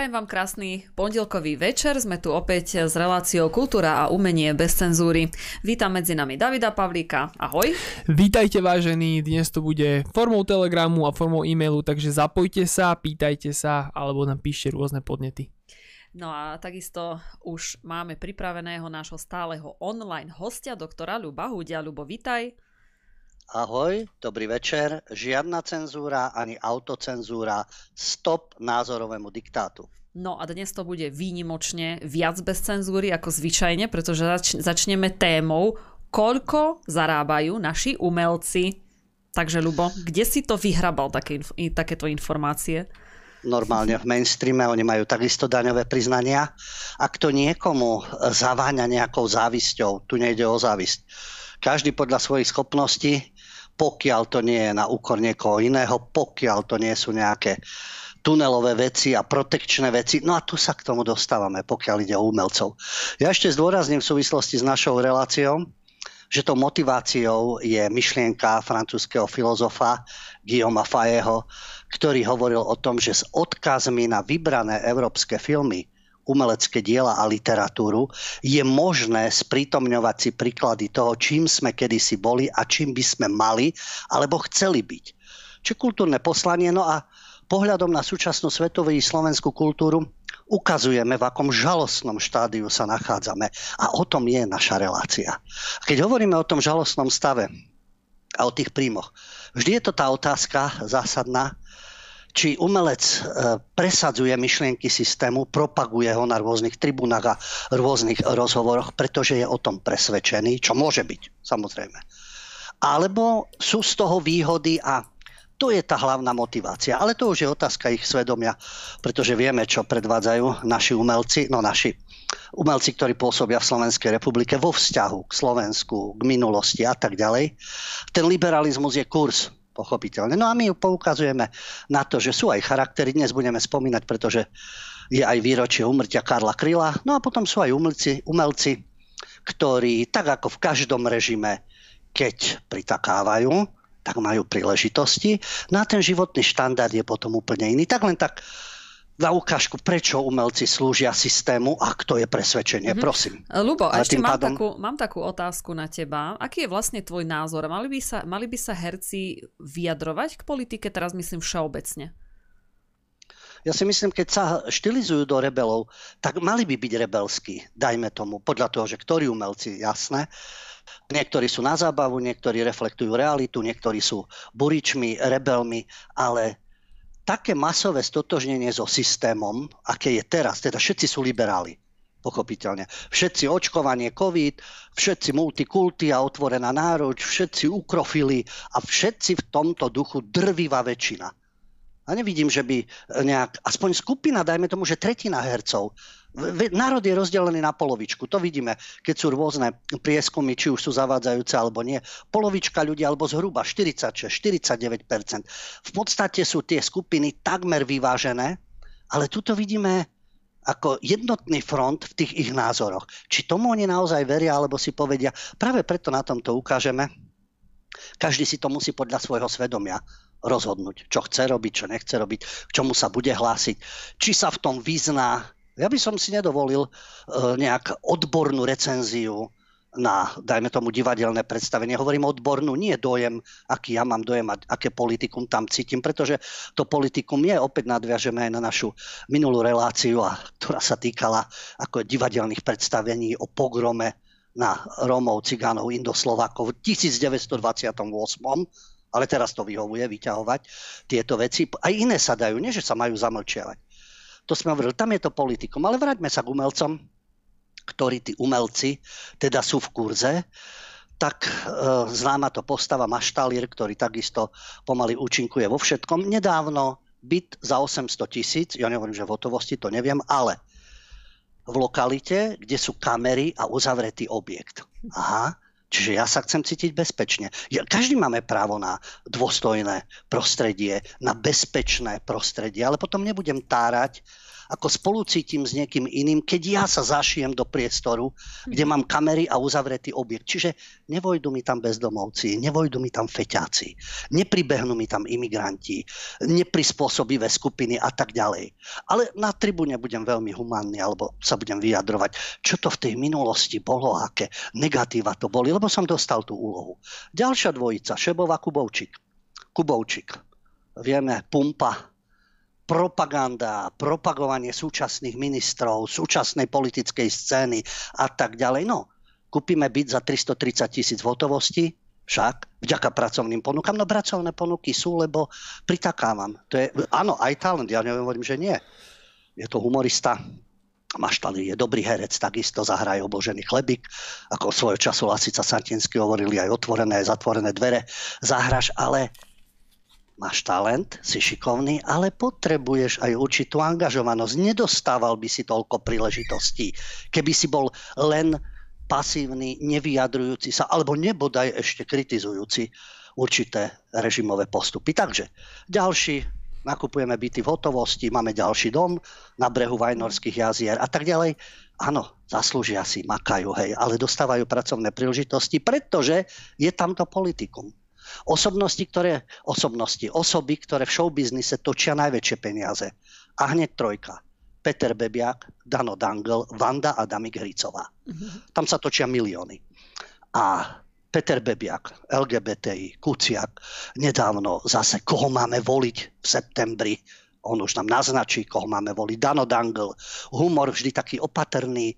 Prajem vám krásny pondelkový večer. Sme tu opäť s reláciou Kultúra a umenie bez cenzúry. Vítam medzi nami Davida Pavlíka. Ahoj. Vítajte vážení, dnes to bude formou telegramu a formou e-mailu, takže zapojte sa, pýtajte sa alebo nám píšte rôzne podnety. No a takisto už máme pripraveného nášho stáleho online hostia, doktora Ľuba Hudia. Ľubo, vítaj. Ahoj, dobrý večer. Žiadna cenzúra ani autocenzúra. Stop názorovému diktátu. No a dnes to bude výnimočne viac bez cenzúry ako zvyčajne, pretože zač- začneme témou, koľko zarábajú naši umelci. Takže, Lubo, kde si to vyhrabal také, takéto informácie? normálne v mainstreame, oni majú takisto daňové priznania. Ak to niekomu zaváňa nejakou závisťou, tu nejde o závisť, každý podľa svojich schopností pokiaľ to nie je na úkor niekoho iného, pokiaľ to nie sú nejaké tunelové veci a protekčné veci. No a tu sa k tomu dostávame, pokiaľ ide o umelcov. Ja ešte zdôrazním v súvislosti s našou reláciou, že tou motiváciou je myšlienka francúzského filozofa Guillaume Fayeho, ktorý hovoril o tom, že s odkazmi na vybrané európske filmy umelecké diela a literatúru, je možné sprítomňovať si príklady toho, čím sme kedysi boli a čím by sme mali alebo chceli byť. Čiže kultúrne poslanie, no a pohľadom na súčasnú svetovú i slovenskú kultúru ukazujeme, v akom žalostnom štádiu sa nachádzame. A o tom je naša relácia. Keď hovoríme o tom žalostnom stave a o tých príjmoch, vždy je to tá otázka zásadná, či umelec e, presadzuje myšlienky systému, propaguje ho na rôznych tribúnach a rôznych rozhovoroch, pretože je o tom presvedčený, čo môže byť, samozrejme. Alebo sú z toho výhody a to je tá hlavná motivácia. Ale to už je otázka ich svedomia, pretože vieme, čo predvádzajú naši umelci, no naši umelci, ktorí pôsobia v Slovenskej republike vo vzťahu k Slovensku, k minulosti a tak ďalej. Ten liberalizmus je kurz, pochopiteľne. No a my poukazujeme na to, že sú aj charaktery, dnes budeme spomínať, pretože je aj výročie umrtia Karla Kryla. No a potom sú aj umelci, umelci ktorí tak ako v každom režime, keď pritakávajú, tak majú príležitosti. No a ten životný štandard je potom úplne iný. Tak len tak na ukážku, prečo umelci slúžia systému a kto je presvedčenie, mm-hmm. prosím. Lubo, a ešte mám, pádom... takú, mám takú otázku na teba. Aký je vlastne tvoj názor? Mali by sa, mali by sa herci vyjadrovať k politike, teraz myslím všeobecne? Ja si myslím, keď sa štilizujú do rebelov, tak mali by byť rebelskí, dajme tomu, podľa toho, že ktorí umelci, jasné. Niektorí sú na zábavu, niektorí reflektujú realitu, niektorí sú buričmi, rebelmi, ale také masové stotožnenie so systémom, aké je teraz, teda všetci sú liberáli, pochopiteľne. Všetci očkovanie COVID, všetci multikulty a otvorená náruč, všetci ukrofili a všetci v tomto duchu drvivá väčšina. A nevidím, že by nejak, aspoň skupina, dajme tomu, že tretina hercov Národ je rozdelený na polovičku. To vidíme, keď sú rôzne prieskumy, či už sú zavádzajúce alebo nie. Polovička ľudí, alebo zhruba 46, 49% V podstate sú tie skupiny takmer vyvážené, ale tuto vidíme ako jednotný front v tých ich názoroch. Či tomu oni naozaj veria, alebo si povedia, práve preto na tomto ukážeme. Každý si to musí podľa svojho svedomia rozhodnúť, čo chce robiť, čo nechce robiť, k čomu sa bude hlásiť, či sa v tom vyzná, ja by som si nedovolil uh, nejak odbornú recenziu na, dajme tomu, divadelné predstavenie. Hovorím odbornú, nie dojem, aký ja mám dojem, aké politikum tam cítim, pretože to politikum je, opäť nadviažeme aj na našu minulú reláciu, a, ktorá sa týkala ako divadelných predstavení o pogrome na Rómov, Cigánov, Indoslovákov v 1928 ale teraz to vyhovuje vyťahovať tieto veci. Aj iné sa dajú, nie že sa majú zamlčiavať to sme hovorili, tam je to politikum. Ale vráťme sa k umelcom, ktorí tí umelci teda sú v kurze tak e, známa to postava Maštalír, ktorý takisto pomaly účinkuje vo všetkom. Nedávno byt za 800 tisíc, ja nehovorím, že v hotovosti, to neviem, ale v lokalite, kde sú kamery a uzavretý objekt. Aha, čiže ja sa chcem cítiť bezpečne. Ja, každý máme právo na dôstojné prostredie, na bezpečné prostredie, ale potom nebudem tárať ako spolucítim s niekým iným, keď ja sa zašijem do priestoru, kde mám kamery a uzavretý objekt. Čiže nevojdu mi tam bezdomovci, nevojdu mi tam feťáci, nepribehnú mi tam imigranti, neprispôsobivé skupiny a tak ďalej. Ale na tribúne budem veľmi humánny alebo sa budem vyjadrovať, čo to v tej minulosti bolo, aké negatíva to boli, lebo som dostal tú úlohu. Ďalšia dvojica, Šebová Kubovčík. Kubovčík. Vieme, pumpa propaganda, propagovanie súčasných ministrov, súčasnej politickej scény a tak ďalej. No, kúpime byt za 330 tisíc v hotovosti, však, vďaka pracovným ponukám. No pracovné ponuky sú, lebo pritakávam. To je, áno, aj talent, ja nehovorím, že nie. Je to humorista, Maštali je dobrý herec, takisto zahraje obožený chlebík, ako svojho času Lasica Santinsky hovorili aj otvorené, aj zatvorené dvere zahraš, ale máš talent, si šikovný, ale potrebuješ aj určitú angažovanosť. Nedostával by si toľko príležitostí, keby si bol len pasívny, nevyjadrujúci sa, alebo nebodaj ešte kritizujúci určité režimové postupy. Takže ďalší, nakupujeme byty v hotovosti, máme ďalší dom na brehu Vajnorských jazier a tak ďalej. Áno, zaslúžia si, makajú, hej, ale dostávajú pracovné príležitosti, pretože je tamto politikum. Osobnosti, ktoré, osobnosti, osoby, ktoré v showbiznise točia najväčšie peniaze. A hneď trojka. Peter Bebiak, Dano Dangel, Vanda a Damik Hricová. Mm-hmm. Tam sa točia milióny. A Peter Bebiak, LGBTI, Kuciak, nedávno zase, koho máme voliť v septembri, on už nám naznačí, koho máme voliť. Dano Dangel, humor vždy taký opatrný,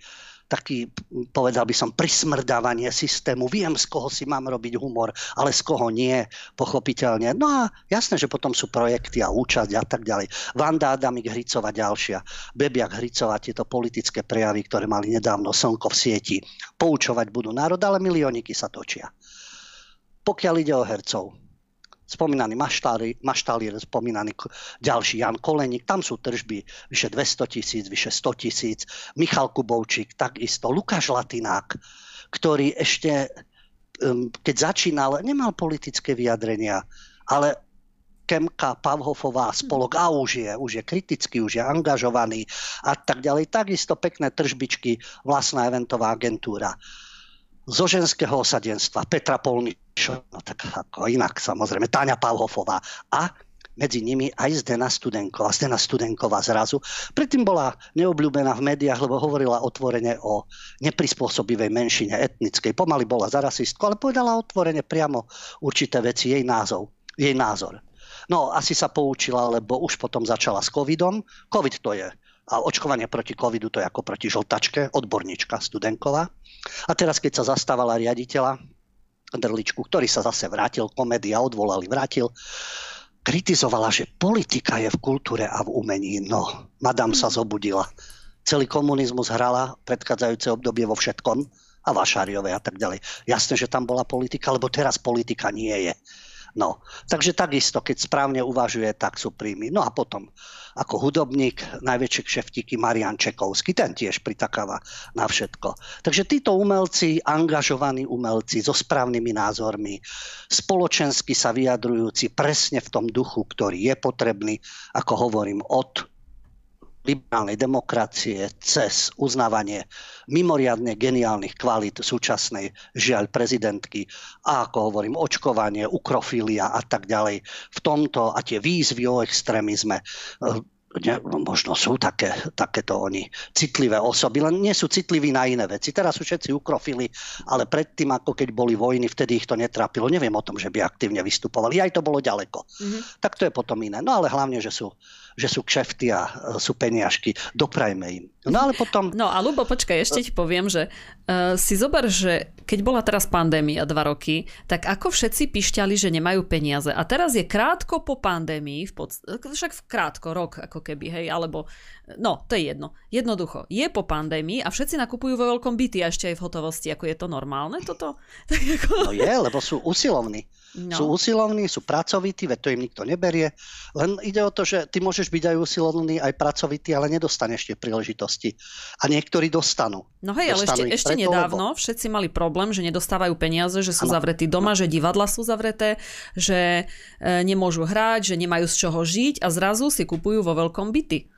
taký, povedal by som, prismrdávanie systému. Viem, z koho si mám robiť humor, ale z koho nie, pochopiteľne. No a jasné, že potom sú projekty a účasť a tak ďalej. Vanda Adamik Hricova ďalšia, Bebiak Hricova, tieto politické prejavy, ktoré mali nedávno slnko v sieti. Poučovať budú národ, ale milióniky sa točia. Pokiaľ ide o hercov, spomínaný Maštáli, spomínaný ďalší Jan Koleník, tam sú tržby vyše 200 tisíc, vyše 100 tisíc, Michal Kubovčík, takisto, Lukáš Latinák, ktorý ešte, keď začínal, nemal politické vyjadrenia, ale Kemka, Pavhofová, spolok a už je, už je kritický, už je angažovaný a tak ďalej. Takisto pekné tržbičky, vlastná eventová agentúra zo ženského osadenstva Petra Polničo, no tak ako inak samozrejme, Táňa Pavhofová a medzi nimi aj Zdena Studenková. Zdena Studenková zrazu. Predtým bola neobľúbená v médiách, lebo hovorila otvorene o neprispôsobivej menšine etnickej. Pomaly bola za rasistku, ale povedala otvorene priamo určité veci, jej názov, jej názor. No, asi sa poučila, lebo už potom začala s covidom. Covid to je a očkovanie proti covidu to je ako proti žltačke, odborníčka Studenková. A teraz, keď sa zastávala riaditeľa Drličku, ktorý sa zase vrátil, komédia odvolali, vrátil, kritizovala, že politika je v kultúre a v umení. No, madam sa zobudila. Celý komunizmus hrala predchádzajúce obdobie vo všetkom a Vašáriové a tak ďalej. Jasné, že tam bola politika, lebo teraz politika nie je. No, takže takisto, keď správne uvažuje, tak sú príjmy. No a potom, ako hudobník, najväčšie kšeftíky Marian Čekovský, ten tiež pritakáva na všetko. Takže títo umelci, angažovaní umelci so správnymi názormi, spoločensky sa vyjadrujúci presne v tom duchu, ktorý je potrebný, ako hovorím, od liberálnej demokracie cez uznávanie mimoriadne geniálnych kvalít súčasnej žiaľ prezidentky a ako hovorím očkovanie, ukrofilia a tak ďalej. V tomto a tie výzvy o extrémizme eh, ne, možno sú také, takéto oni citlivé osoby, len nie sú citliví na iné veci. Teraz sú všetci ukrofili, ale predtým, ako keď boli vojny, vtedy ich to netrápilo. Neviem o tom, že by aktívne vystupovali. Aj to bolo ďaleko. Mm-hmm. Tak to je potom iné. No ale hlavne, že sú že sú kšefty a e, sú peniažky. Doprajme im. No ale potom... No a Lubo, počkaj, ešte ti poviem, že uh, si zober, že keď bola teraz pandémia dva roky, tak ako všetci pišťali, že nemajú peniaze. A teraz je krátko po pandémii, v pod... však v krátko, rok ako keby, hej, alebo no, to je jedno. Jednoducho, je po pandémii a všetci nakupujú vo veľkom byty a ešte aj v hotovosti. Ako je to normálne toto? Tak ako... No je, lebo sú usilovní. No. Sú usilovní, sú pracovití, veď to im nikto neberie. Len ide o to, že ty môžeš byť aj usilovný, aj pracovitý, ale nedostaneš tie príležitosti. A niektorí dostanú. No hej, ale ešte, ešte preto, nedávno lebo... všetci mali problém, že nedostávajú peniaze, že sú ano. zavretí doma, že divadla sú zavreté, že e, nemôžu hrať, že nemajú z čoho žiť a zrazu si kupujú vo veľkom byty.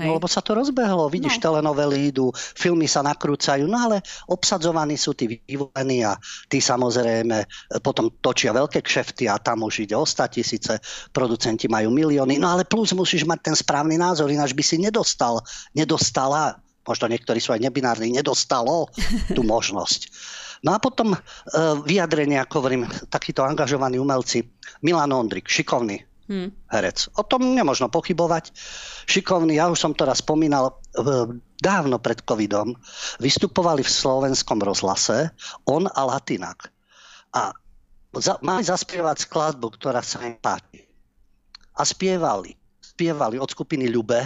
Hej. No lebo sa to rozbehlo, vidíš, No. telenovely idú, filmy sa nakrúcajú, no ale obsadzovaní sú tí vyvolení a tí samozrejme e, potom točia veľké kšefty a tam už ide o 100 tisíce, producenti majú milióny, no ale plus musíš mať ten správny názor, ináč by si nedostal, nedostala, možno niektorí sú aj nebinárni, nedostalo tú možnosť. No a potom e, vyjadrenie, ako hovorím, takíto angažovaní umelci, Milan Ondrik, šikovný, Hm. herec. O tom nemožno pochybovať. Šikovný, ja už som to raz spomínal, v- dávno pred covidom vystupovali v slovenskom rozhlase on a Latinak. A za, mali zaspievať skladbu, ktorá sa im páči. A spievali. Spievali od skupiny Ľube,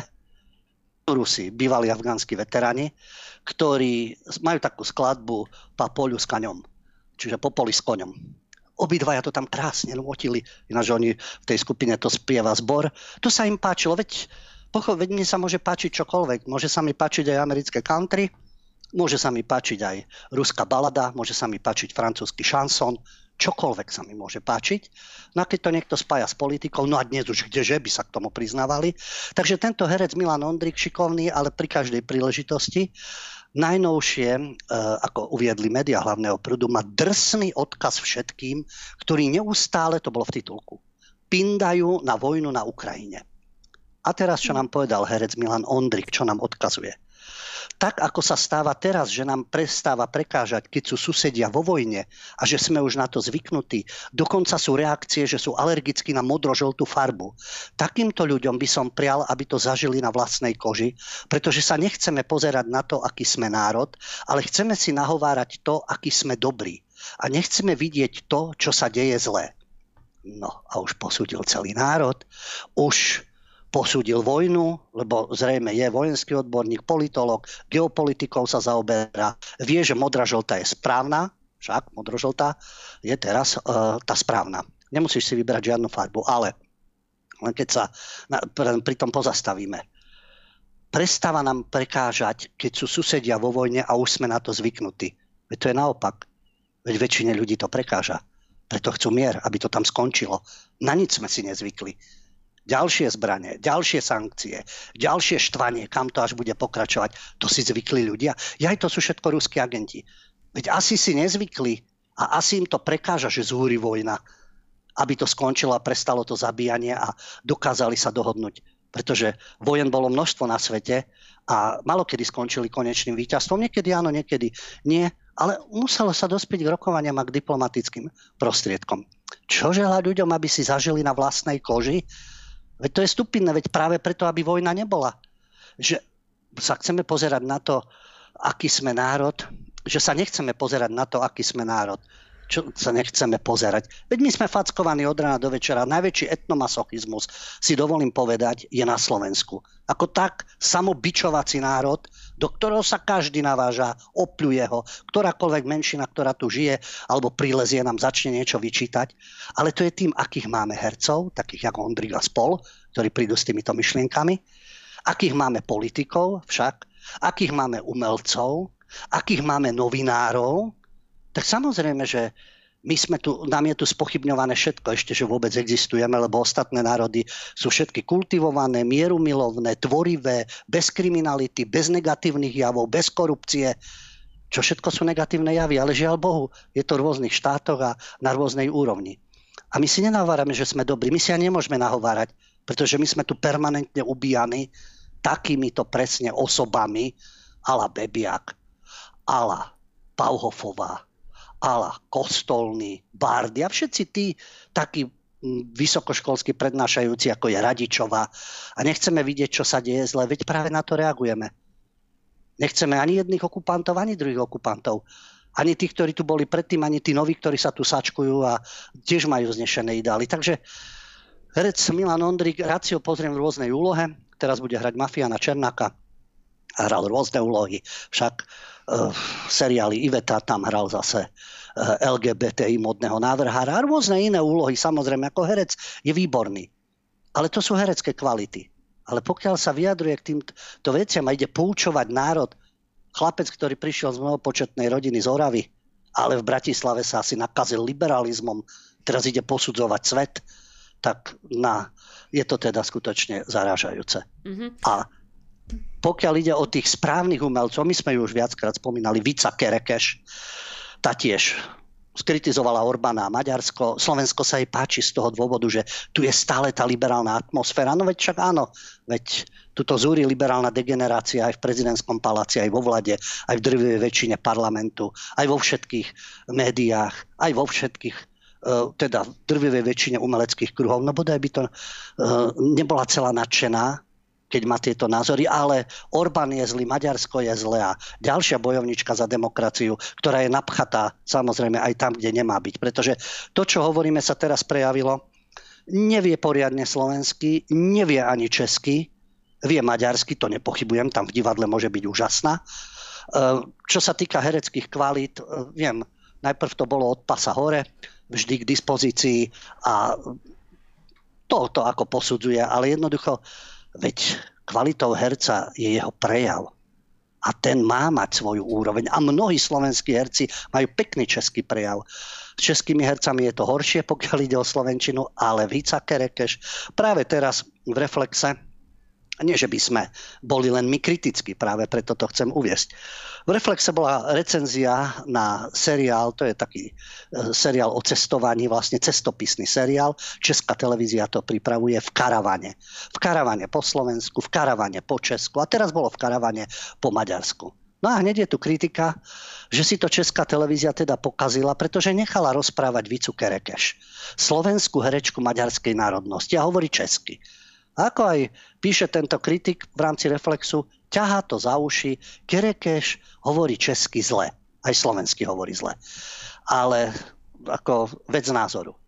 Rusi, bývalí afgánsky veteráni, ktorí majú takú skladbu Pa polu s kaňom, čiže po poli s koňom obidvaja to tam krásne nôtili, ináč oni v tej skupine to spieva zbor. To sa im páčilo, veď, pochop, veď mne sa môže páčiť čokoľvek. Môže sa mi páčiť aj americké country, môže sa mi páčiť aj ruská balada, môže sa mi páčiť francúzsky šanson, čokoľvek sa mi môže páčiť. No a keď to niekto spája s politikou, no a dnes už kdeže by sa k tomu priznávali. Takže tento herec Milan Ondrik, šikovný, ale pri každej príležitosti, najnovšie, e, ako uviedli médiá hlavného prúdu, má drsný odkaz všetkým, ktorí neustále, to bolo v titulku, pindajú na vojnu na Ukrajine. A teraz, čo nám povedal herec Milan Ondrik, čo nám odkazuje. Tak, ako sa stáva teraz, že nám prestáva prekážať, keď sú susedia vo vojne a že sme už na to zvyknutí, dokonca sú reakcie, že sú alergickí na modro-žltú farbu. Takýmto ľuďom by som prial, aby to zažili na vlastnej koži, pretože sa nechceme pozerať na to, aký sme národ, ale chceme si nahovárať to, aký sme dobrí. A nechceme vidieť to, čo sa deje zlé. No a už posúdil celý národ, už posúdil vojnu, lebo zrejme je vojenský odborník, politolog, geopolitikou sa zaoberá, vie, že modra žltá je správna, však modrožltá je teraz uh, tá správna. Nemusíš si vybrať žiadnu farbu, ale len keď sa na, pri tom pozastavíme. Prestáva nám prekážať, keď sú susedia vo vojne a už sme na to zvyknutí. Veď to je naopak. Veď väčšine ľudí to prekáža. Preto chcú mier, aby to tam skončilo. Na nič sme si nezvykli ďalšie zbranie, ďalšie sankcie, ďalšie štvanie, kam to až bude pokračovať. To si zvykli ľudia. Aj to sú všetko ruskí agenti. Veď asi si nezvykli a asi im to prekáža, že zúri vojna, aby to skončilo a prestalo to zabíjanie a dokázali sa dohodnúť. Pretože vojen bolo množstvo na svete a malo kedy skončili konečným víťazstvom. Niekedy áno, niekedy nie. Ale muselo sa dospieť k rokovaniam a k diplomatickým prostriedkom. Čo želá ľuďom, aby si zažili na vlastnej koži? Veď to je stupidné, veď práve preto, aby vojna nebola. Že sa chceme pozerať na to, aký sme národ, že sa nechceme pozerať na to, aký sme národ. Čo sa nechceme pozerať. Veď my sme fackovaní od rána do večera. Najväčší etnomasochizmus, si dovolím povedať, je na Slovensku. Ako tak samobičovací národ, do ktorého sa každý naváža, opľuje ho, ktorákoľvek menšina, ktorá tu žije, alebo prilezie nám začne niečo vyčítať. Ale to je tým, akých máme hercov, takých ako Ondrik a spol, ktorí prídu s týmito myšlienkami, akých máme politikov však, akých máme umelcov, akých máme novinárov, tak samozrejme, že my sme tu, nám je tu spochybňované všetko, ešte, že vôbec existujeme, lebo ostatné národy sú všetky kultivované, mierumilovné, tvorivé, bez kriminality, bez negatívnych javov, bez korupcie. Čo všetko sú negatívne javy, ale žiaľ Bohu, je to v rôznych štátoch a na rôznej úrovni. A my si nenavárame, že sme dobrí. My si ani nemôžeme nahovárať, pretože my sme tu permanentne ubíjani takýmito presne osobami, ala Bebiak, ala Pauhofová, ala Kostolný, Bardy a všetci tí takí vysokoškolsky prednášajúci, ako je Radičová. A nechceme vidieť, čo sa deje zle, veď práve na to reagujeme. Nechceme ani jedných okupantov, ani druhých okupantov. Ani tých, ktorí tu boli predtým, ani tí noví, ktorí sa tu sačkujú a tiež majú znešené ideály. Takže herec Milan Ondrik, rád si ho pozriem v rôznej úlohe. Teraz bude hrať Mafiana Černáka. Hral rôzne úlohy. Však uh, seriály Iveta tam hral zase uh, LGBTI modného návrhára a rôzne iné úlohy. Samozrejme, ako herec je výborný. Ale to sú herecké kvality. Ale pokiaľ sa vyjadruje k týmto veciam a ide poučovať národ, chlapec, ktorý prišiel z mojho početnej rodiny z Oravy, ale v Bratislave sa asi nakazil liberalizmom, teraz ide posudzovať svet, tak na, je to teda skutočne zarážajúce. Mhm. A pokiaľ ide o tých správnych umelcov, my sme ju už viackrát spomínali, Vica Kerekeš, tá tiež skritizovala Orbána a Maďarsko. Slovensko sa jej páči z toho dôvodu, že tu je stále tá liberálna atmosféra. No veď však áno, veď tuto zúri liberálna degenerácia aj v prezidentskom paláci, aj vo vlade, aj v drvivej väčšine parlamentu, aj vo všetkých médiách, aj vo všetkých e, teda v drvivej väčšine umeleckých kruhov. No bodaj by to e, nebola celá nadšená keď má tieto názory, ale Orbán je zlý, Maďarsko je zlé a ďalšia bojovnička za demokraciu, ktorá je napchatá samozrejme aj tam, kde nemá byť. Pretože to, čo hovoríme, sa teraz prejavilo, nevie poriadne slovensky, nevie ani česky, vie maďarsky, to nepochybujem, tam v divadle môže byť úžasná. E, čo sa týka hereckých kvalít, e, viem, najprv to bolo od pasa hore, vždy k dispozícii a to, to ako posudzuje, ale jednoducho Veď kvalitou herca je jeho prejav. A ten má mať svoju úroveň. A mnohí slovenskí herci majú pekný český prejav. S českými hercami je to horšie, pokiaľ ide o Slovenčinu, ale Víca Kerekeš práve teraz v Reflexe nie, že by sme boli len my kritickí, práve preto to chcem uviesť. V Reflexe bola recenzia na seriál, to je taký e, seriál o cestovaní, vlastne cestopisný seriál. Česká televízia to pripravuje v karavane. V karavane po Slovensku, v karavane po Česku a teraz bolo v karavane po Maďarsku. No a hneď je tu kritika, že si to česká televízia teda pokazila, pretože nechala rozprávať Vicu Kerekeš, slovenskú herečku maďarskej národnosti a hovorí česky. Ako aj píše tento kritik v rámci Reflexu, ťahá to za uši, Kerekeš hovorí česky zle, aj slovensky hovorí zle. Ale ako vec názoru.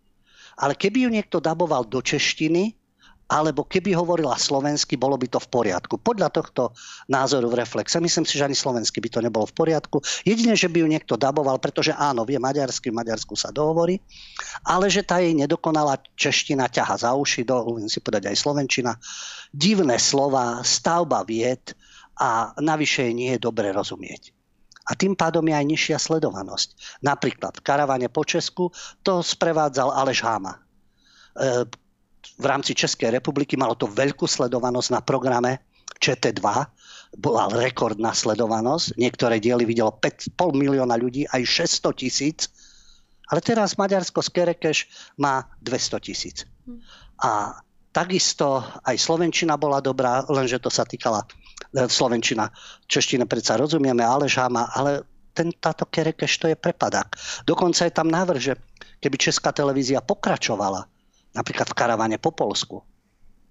Ale keby ju niekto daboval do češtiny, alebo keby hovorila slovensky, bolo by to v poriadku. Podľa tohto názoru v reflexe. Myslím si, že ani slovensky by to nebolo v poriadku. Jedine, že by ju niekto daboval, pretože áno, vie maďarsky, v Maďarsku sa dohovorí, ale že tá jej nedokonalá čeština ťaha za uši, dovolím si povedať aj slovenčina, divné slova, stavba vied a navyše nie je dobre rozumieť. A tým pádom je aj nižšia sledovanosť. Napríklad v karavane po Česku to sprevádzal Aleš Háma e, v rámci Českej republiky, malo to veľkú sledovanosť na programe ČT2, bola rekordná sledovanosť, niektoré diely videlo 5,5 milióna ľudí, aj 600 tisíc, ale teraz Maďarsko z Kerekeš má 200 tisíc. A takisto aj Slovenčina bola dobrá, lenže to sa týkala e, Slovenčina. Češtine predsa rozumieme, ale žáma, ale ten, táto Kerekeš to je prepadák. Dokonca je tam návrh, že keby Česká televízia pokračovala napríklad v karavane po Polsku.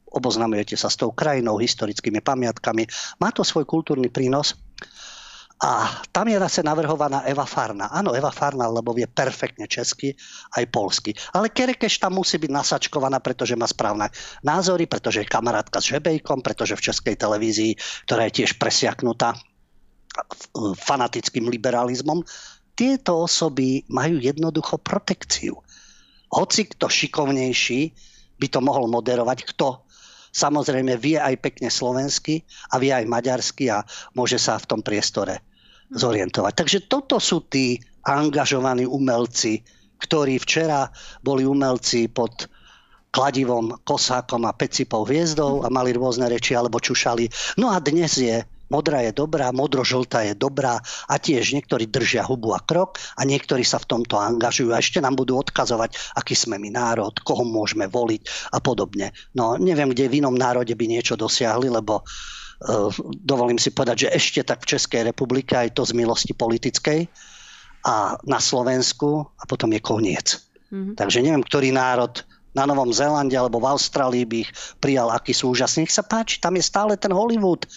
Oboznamujete sa s tou krajinou, historickými pamiatkami. Má to svoj kultúrny prínos. A tam je zase navrhovaná Eva Farna. Áno, Eva Farna, lebo vie perfektne česky aj polsky. Ale Kerekeš tam musí byť nasačkovaná, pretože má správne názory, pretože je kamarátka s Žebejkom, pretože v českej televízii, ktorá je tiež presiaknutá fanatickým liberalizmom, tieto osoby majú jednoducho protekciu hoci kto šikovnejší by to mohol moderovať, kto samozrejme vie aj pekne slovensky a vie aj maďarsky a môže sa v tom priestore zorientovať. Takže toto sú tí angažovaní umelci, ktorí včera boli umelci pod kladivom, kosákom a pecipou hviezdou a mali rôzne reči alebo čušali. No a dnes je Modrá je dobrá, modro-žltá je dobrá a tiež niektorí držia hubu a krok a niektorí sa v tomto angažujú a ešte nám budú odkazovať, aký sme my národ, koho môžeme voliť a podobne. No neviem, kde v inom národe by niečo dosiahli, lebo uh, dovolím si povedať, že ešte tak v Českej republike aj to z milosti politickej a na Slovensku a potom je koniec. Mm-hmm. Takže neviem, ktorý národ na Novom Zélande alebo v Austrálii by ich prijal, aký sú úžasní. Nech sa páči, tam je stále ten Hollywood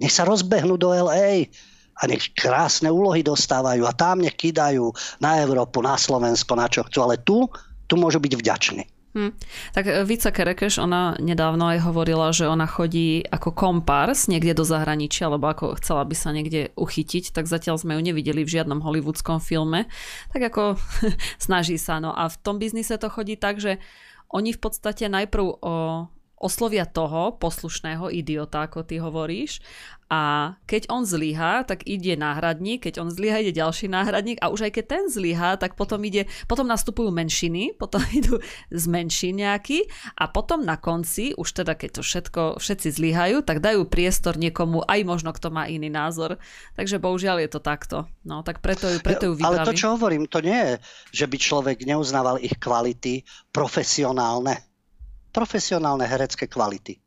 nech sa rozbehnú do LA a nech krásne úlohy dostávajú a tam nech kýdajú na Európu, na Slovensko, na čo chcú. Ale tu, tu môžu byť vďační. Hm. Tak e, Vica Kerekeš, ona nedávno aj hovorila, že ona chodí ako kompárs niekde do zahraničia, alebo ako chcela by sa niekde uchytiť, tak zatiaľ sme ju nevideli v žiadnom hollywoodskom filme. Tak ako snaží sa. No a v tom biznise to chodí tak, že oni v podstate najprv o, oslovia toho poslušného idiota, ako ty hovoríš, a keď on zlyhá, tak ide náhradník, keď on zlyhá, ide ďalší náhradník a už aj keď ten zlyhá, tak potom ide, potom nastupujú menšiny, potom idú z menšín nejaký a potom na konci, už teda keď to všetko, všetci zlyhajú, tak dajú priestor niekomu, aj možno kto má iný názor. Takže bohužiaľ je to takto. No, tak preto ju, preto ju vybrali. Ale to, čo hovorím, to nie je, že by človek neuznával ich kvality profesionálne. Profesionálne herecké kvality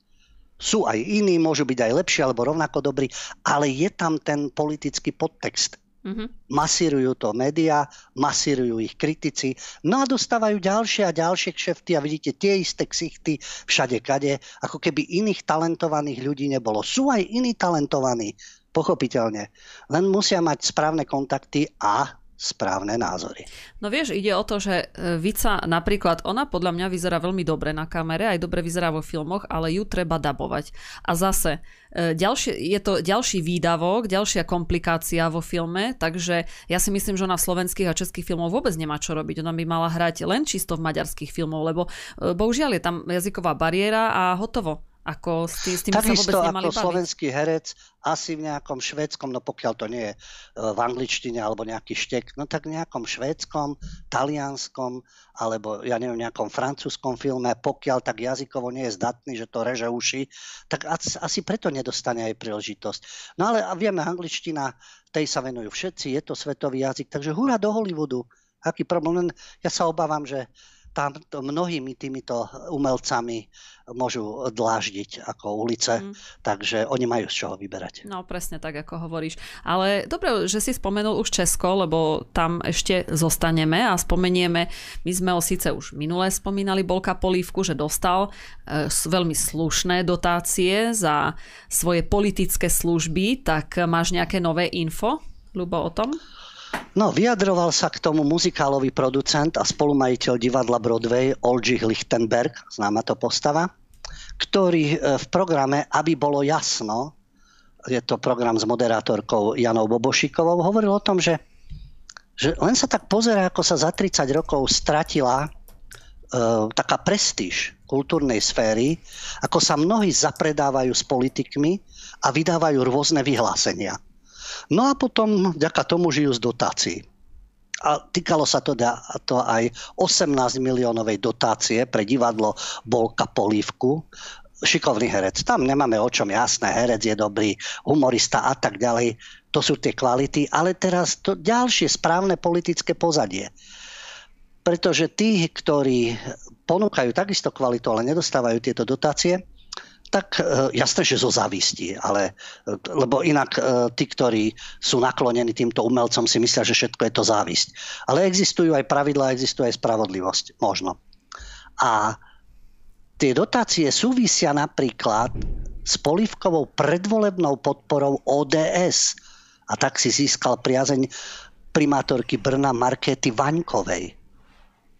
sú aj iní, môžu byť aj lepší alebo rovnako dobrí, ale je tam ten politický podtext. Mm-hmm. Masírujú to médiá, masírujú ich kritici, no a dostávajú ďalšie a ďalšie kšefty a vidíte tie isté ksichty všade kade, ako keby iných talentovaných ľudí nebolo. Sú aj iní talentovaní, pochopiteľne, len musia mať správne kontakty a správne názory. No vieš, ide o to, že e, Vica napríklad, ona podľa mňa vyzerá veľmi dobre na kamere, aj dobre vyzerá vo filmoch, ale ju treba dabovať. A zase, e, ďalšie, je to ďalší výdavok, ďalšia komplikácia vo filme, takže ja si myslím, že ona v slovenských a českých filmoch vôbec nemá čo robiť. Ona by mala hrať len čisto v maďarských filmoch, lebo e, bohužiaľ je tam jazyková bariéra a hotovo. Ako s, tý, s tým Takisto sa vôbec nemali ako baviť. slovenský herec, asi v nejakom švédskom, no pokiaľ to nie je e, v angličtine alebo nejaký štek, no tak v nejakom švédskom, talianskom alebo ja neviem, nejakom francúzskom filme, pokiaľ tak jazykovo nie je zdatný, že to reže uši, tak asi preto nedostane aj príležitosť. No ale vieme, angličtina, tej sa venujú všetci, je to svetový jazyk, takže hurá do Hollywoodu. Aký problém? Ja sa obávam, že tam mnohými týmito umelcami môžu dláždiť ako ulice, mm. takže oni majú z čoho vyberať. No presne tak, ako hovoríš. Ale dobre, že si spomenul už Česko, lebo tam ešte zostaneme a spomenieme, my sme ho síce už minulé spomínali, Bolka Polívku, že dostal e, veľmi slušné dotácie za svoje politické služby, tak máš nejaké nové info, Ľubo, o tom? No, vyjadroval sa k tomu muzikálový producent a spolumajiteľ divadla Broadway Oldřich Lichtenberg, známa to postava, ktorý e, v programe, aby bolo jasno, je to program s moderátorkou Janou Bobošikovou, hovoril o tom, že, že len sa tak pozera, ako sa za 30 rokov stratila e, taká prestíž kultúrnej sféry, ako sa mnohí zapredávajú s politikmi a vydávajú rôzne vyhlásenia. No a potom vďaka tomu žijú z dotácií. A týkalo sa to, to aj 18 miliónovej dotácie pre divadlo Bolka Polívku. Šikovný herec. Tam nemáme o čom jasné. Herec je dobrý, humorista a tak ďalej. To sú tie kvality. Ale teraz to ďalšie správne politické pozadie. Pretože tí, ktorí ponúkajú takisto kvalitu, ale nedostávajú tieto dotácie, tak e, jasné, že zo závisti, ale, e, lebo inak e, tí, ktorí sú naklonení týmto umelcom, si myslia, že všetko je to závisť. Ale existujú aj pravidlá, existuje aj spravodlivosť, možno. A tie dotácie súvisia napríklad s polivkovou predvolebnou podporou ODS. A tak si získal priazeň primátorky Brna Markety Vaňkovej.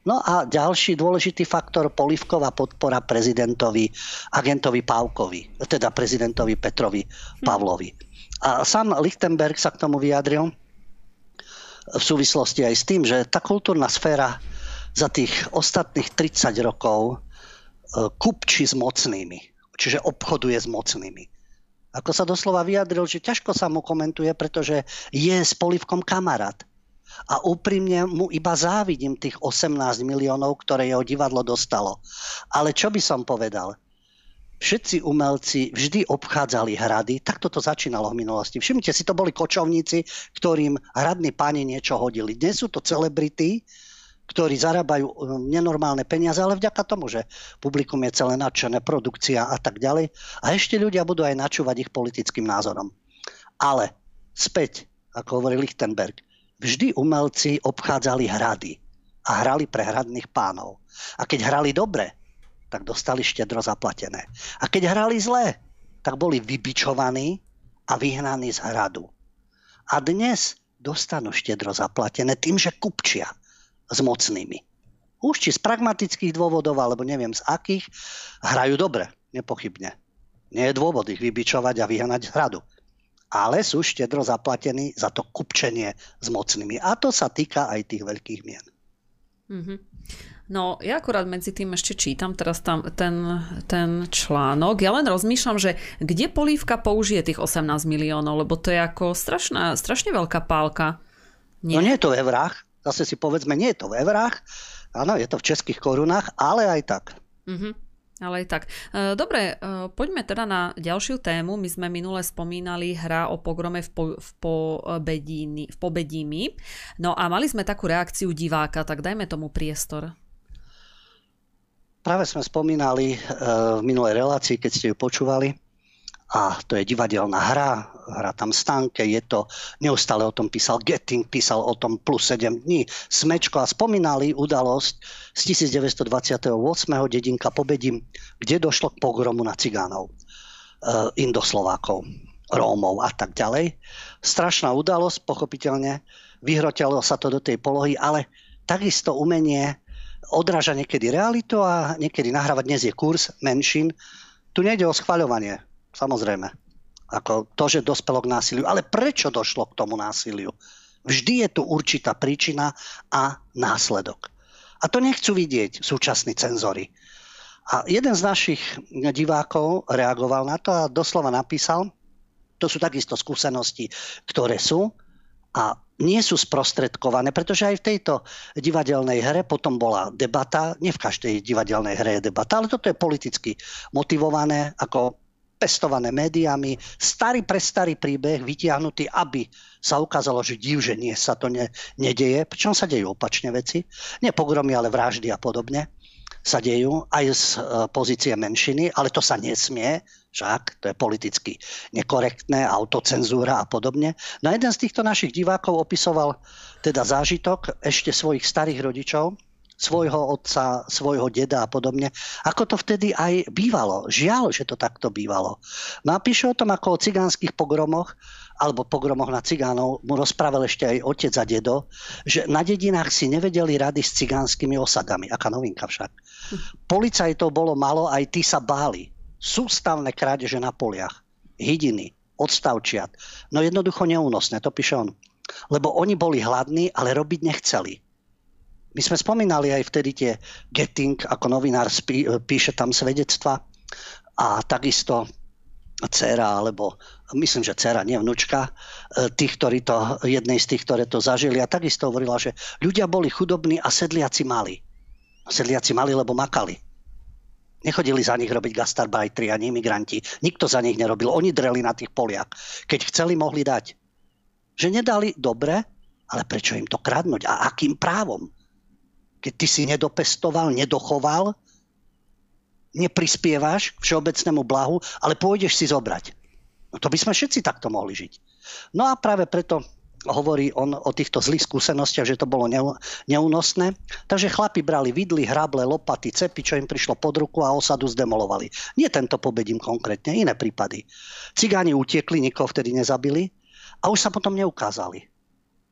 No a ďalší dôležitý faktor, polivková podpora prezidentovi, agentovi Pávkovi, teda prezidentovi Petrovi Pavlovi. A sám Lichtenberg sa k tomu vyjadril v súvislosti aj s tým, že tá kultúrna sféra za tých ostatných 30 rokov e, kupči s mocnými, čiže obchoduje s mocnými. Ako sa doslova vyjadril, že ťažko sa mu komentuje, pretože je s polivkom kamarát a úprimne mu iba závidím tých 18 miliónov, ktoré jeho divadlo dostalo. Ale čo by som povedal? Všetci umelci vždy obchádzali hrady, takto to začínalo v minulosti. Všimnite si, to boli kočovníci, ktorým hradní páni niečo hodili. Dnes sú to celebrity, ktorí zarábajú um, nenormálne peniaze, ale vďaka tomu, že publikum je celé nadšené, produkcia a tak ďalej. A ešte ľudia budú aj načúvať ich politickým názorom. Ale späť, ako hovorí Lichtenberg, vždy umelci obchádzali hrady a hrali pre hradných pánov. A keď hrali dobre, tak dostali štedro zaplatené. A keď hrali zle, tak boli vybičovaní a vyhnaní z hradu. A dnes dostanú štedro zaplatené tým, že kupčia s mocnými. Už či z pragmatických dôvodov, alebo neviem z akých, hrajú dobre, nepochybne. Nie je dôvod ich vybičovať a vyhnať z hradu ale sú štedro zaplatení za to kupčenie s mocnými. A to sa týka aj tých veľkých mien. Mm-hmm. No, ja akurát medzi tým ešte čítam teraz tam ten, ten článok. Ja len rozmýšľam, že kde Polívka použije tých 18 miliónov, lebo to je ako strašná, strašne veľká pálka. Nie? No nie je to v eurách. Zase si povedzme, nie je to v eurách. Áno, je to v českých korunách, ale aj tak. Uh-huh. Ale aj tak. E, dobre, e, poďme teda na ďalšiu tému. My sme minule spomínali hra o pogrome v, po, v, pobedíni, v Pobedími. No a mali sme takú reakciu diváka, tak dajme tomu priestor. Práve sme spomínali e, v minulej relácii, keď ste ju počúvali, a to je divadelná hra, hra tam stánke, je to, neustále o tom písal Getting, písal o tom plus 7 dní, Smečko a spomínali udalosť z 1928. dedinka Pobedím, kde došlo k pogromu na cigánov, uh, Indoslovákov, Rómov a tak ďalej. Strašná udalosť, pochopiteľne, vyhrotilo sa to do tej polohy, ale takisto umenie odráža niekedy realitu a niekedy nahrávať. Dnes je kurz menšín. Tu nejde o schvaľovanie Samozrejme. Ako to, že dospelo k násiliu. Ale prečo došlo k tomu násiliu? Vždy je tu určitá príčina a následok. A to nechcú vidieť súčasní cenzory. A jeden z našich divákov reagoval na to a doslova napísal, to sú takisto skúsenosti, ktoré sú a nie sú sprostredkované, pretože aj v tejto divadelnej hre potom bola debata, nie v každej divadelnej hre je debata, ale toto je politicky motivované, ako pestované médiami, starý pre starý príbeh vytiahnutý, aby sa ukázalo, že div, že nie sa to ne, nedeje, pričom sa dejú opačne veci, nie pogromy, ale vraždy a podobne sa dejú aj z e, pozície menšiny, ale to sa nesmie, však to je politicky nekorektné, autocenzúra a podobne. No a jeden z týchto našich divákov opisoval teda zážitok ešte svojich starých rodičov, svojho otca, svojho deda a podobne. Ako to vtedy aj bývalo. Žiaľ, že to takto bývalo. No a píše o tom, ako o cigánskych pogromoch alebo pogromoch na cigánov mu rozprával ešte aj otec a dedo, že na dedinách si nevedeli rady s cigánskymi osadami. Aká novinka však. Policajtov bolo malo, aj tí sa báli. Sústavné krádeže na poliach. Hydiny, odstavčiat. No jednoducho neúnosné, to píše on. Lebo oni boli hladní, ale robiť nechceli. My sme spomínali aj vtedy tie Getting, ako novinár spí, píše tam svedectva a takisto dcera, alebo myslím, že dcera, nie vnúčka, e, tých, ktorí to, jednej z tých, ktoré to zažili. A takisto hovorila, že ľudia boli chudobní a sedliaci mali. Sedliaci mali, lebo makali. Nechodili za nich robiť gastarbajtri ani imigranti. Nikto za nich nerobil. Oni dreli na tých poliach. Keď chceli, mohli dať. Že nedali dobre, ale prečo im to kradnúť? A akým právom? Keď ty si nedopestoval, nedochoval, neprispievaš k všeobecnému blahu, ale pôjdeš si zobrať. No to by sme všetci takto mohli žiť. No a práve preto hovorí on o týchto zlých skúsenostiach, že to bolo neúnosné. Takže chlapi brali vidly, hrable, lopaty, cepy, čo im prišlo pod ruku a osadu zdemolovali. Nie tento pobedím konkrétne, iné prípady. Cigáni utiekli, nikoho vtedy nezabili a už sa potom neukázali.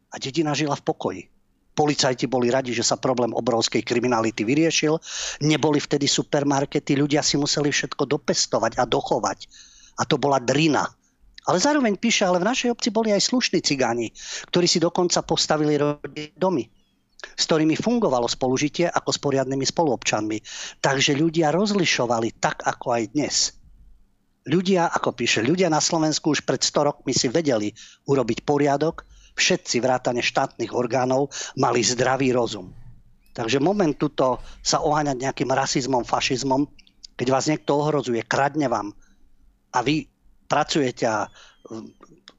A dedina žila v pokoji. Policajti boli radi, že sa problém obrovskej kriminality vyriešil. Neboli vtedy supermarkety, ľudia si museli všetko dopestovať a dochovať. A to bola drina. Ale zároveň píše, ale v našej obci boli aj slušní cigáni, ktorí si dokonca postavili rodinné domy s ktorými fungovalo spolužitie ako s poriadnymi spoluobčanmi. Takže ľudia rozlišovali tak, ako aj dnes. Ľudia, ako píše, ľudia na Slovensku už pred 100 rokmi si vedeli urobiť poriadok všetci vrátane štátnych orgánov mali zdravý rozum. Takže moment tuto sa oháňať nejakým rasizmom, fašizmom, keď vás niekto ohrozuje, kradne vám a vy pracujete a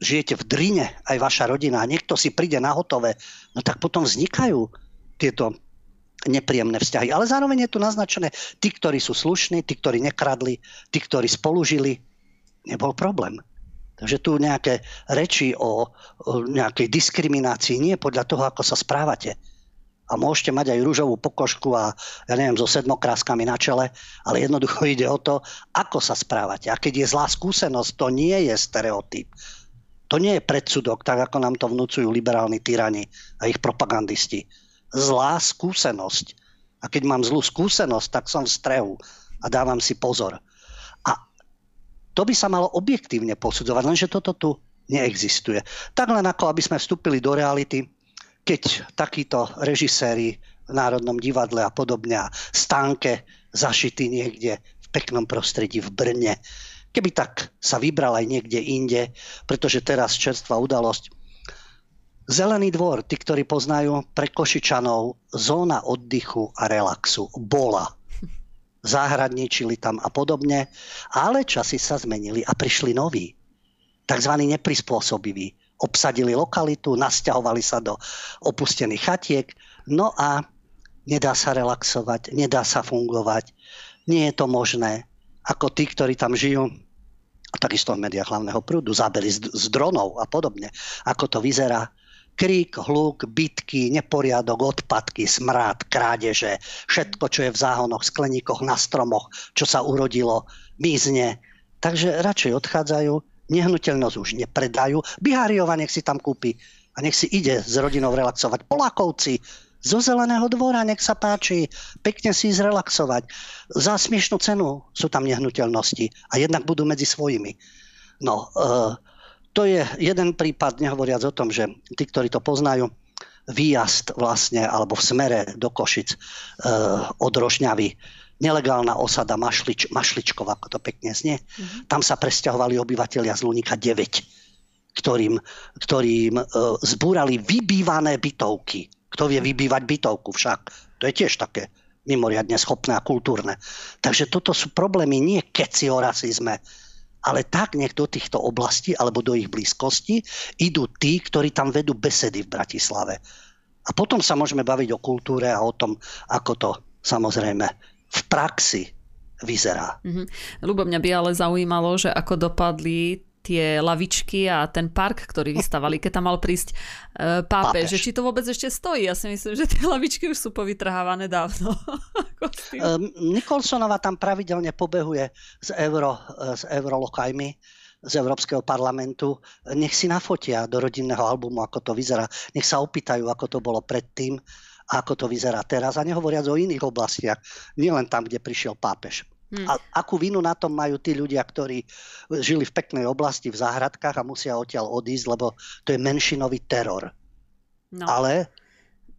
žijete v drine, aj vaša rodina, a niekto si príde na hotové, no tak potom vznikajú tieto nepríjemné vzťahy. Ale zároveň je tu naznačené, tí, ktorí sú slušní, tí, ktorí nekradli, tí, ktorí spolužili, nebol problém. Takže tu nejaké reči o, o nejakej diskriminácii nie podľa toho, ako sa správate. A môžete mať aj rúžovú pokožku a ja neviem, so sedmokráskami na čele, ale jednoducho ide o to, ako sa správate. A keď je zlá skúsenosť, to nie je stereotyp. To nie je predsudok, tak ako nám to vnúcujú liberálni tyrani a ich propagandisti. Zlá skúsenosť. A keď mám zlú skúsenosť, tak som v strehu a dávam si pozor. To by sa malo objektívne posudzovať, lenže toto tu neexistuje. Tak len ako aby sme vstúpili do reality, keď takíto režiséri v Národnom divadle a podobne a stánke zašitý niekde v peknom prostredí v Brne. Keby tak sa vybral aj niekde inde, pretože teraz čerstvá udalosť. Zelený dvor, tí, ktorí poznajú pre Košičanov, zóna oddychu a relaxu bola. Záhradničili tam a podobne, ale časy sa zmenili a prišli noví, tzv. neprispôsobiví. Obsadili lokalitu, nasťahovali sa do opustených chatiek, no a nedá sa relaxovať, nedá sa fungovať, nie je to možné. Ako tí, ktorí tam žijú, a takisto v médiách hlavného prúdu, zábery z, z dronov a podobne, ako to vyzerá. Krík, hluk, bitky, neporiadok, odpadky, smrad, krádeže, všetko, čo je v záhonoch, skleníkoch, na stromoch, čo sa urodilo, mizne. Takže radšej odchádzajú, nehnuteľnosť už nepredajú, Biháriova nech si tam kúpi a nech si ide s rodinou relaxovať. Polákovci, zo zeleného dvora, nech sa páči, pekne si zrelaxovať. Za smiešnú cenu sú tam nehnuteľnosti a jednak budú medzi svojimi. No, uh, to je jeden prípad, nehovoriac o tom, že tí, ktorí to poznajú, výjazd vlastne, alebo v smere do Košic uh, od Rošňavy, nelegálna osada Mašlič, Mašličkov, ako to pekne znie. Mm-hmm. Tam sa presťahovali obyvateľia z Lunika 9, ktorým, ktorým uh, zbúrali vybývané bytovky kto vie vybývať bytovku však. To je tiež také mimoriadne schopné a kultúrne. Takže toto sú problémy nie keci o rasizme, ale tak nech do týchto oblastí alebo do ich blízkosti idú tí, ktorí tam vedú besedy v Bratislave. A potom sa môžeme baviť o kultúre a o tom, ako to samozrejme v praxi vyzerá. Mm-hmm. Ľubo, mňa by ale zaujímalo, že ako dopadli tie lavičky a ten park, ktorý vystavali, keď tam mal prísť uh, pápež, že či to vôbec ešte stojí. Ja si myslím, že tie lavičky už sú povytrhávané dávno. um, Nikolsonova tam pravidelne pobehuje s, euro, e, s eurolokajmi z Európskeho parlamentu. Nech si nafotia do rodinného albumu, ako to vyzerá. Nech sa opýtajú, ako to bolo predtým ako to vyzerá teraz. A nehovoriac o iných oblastiach, nielen tam, kde prišiel pápež. Hmm. A akú vinu na tom majú tí ľudia, ktorí žili v peknej oblasti v záhradkách a musia odtiaľ odísť, lebo to je menšinový teror. No. Ale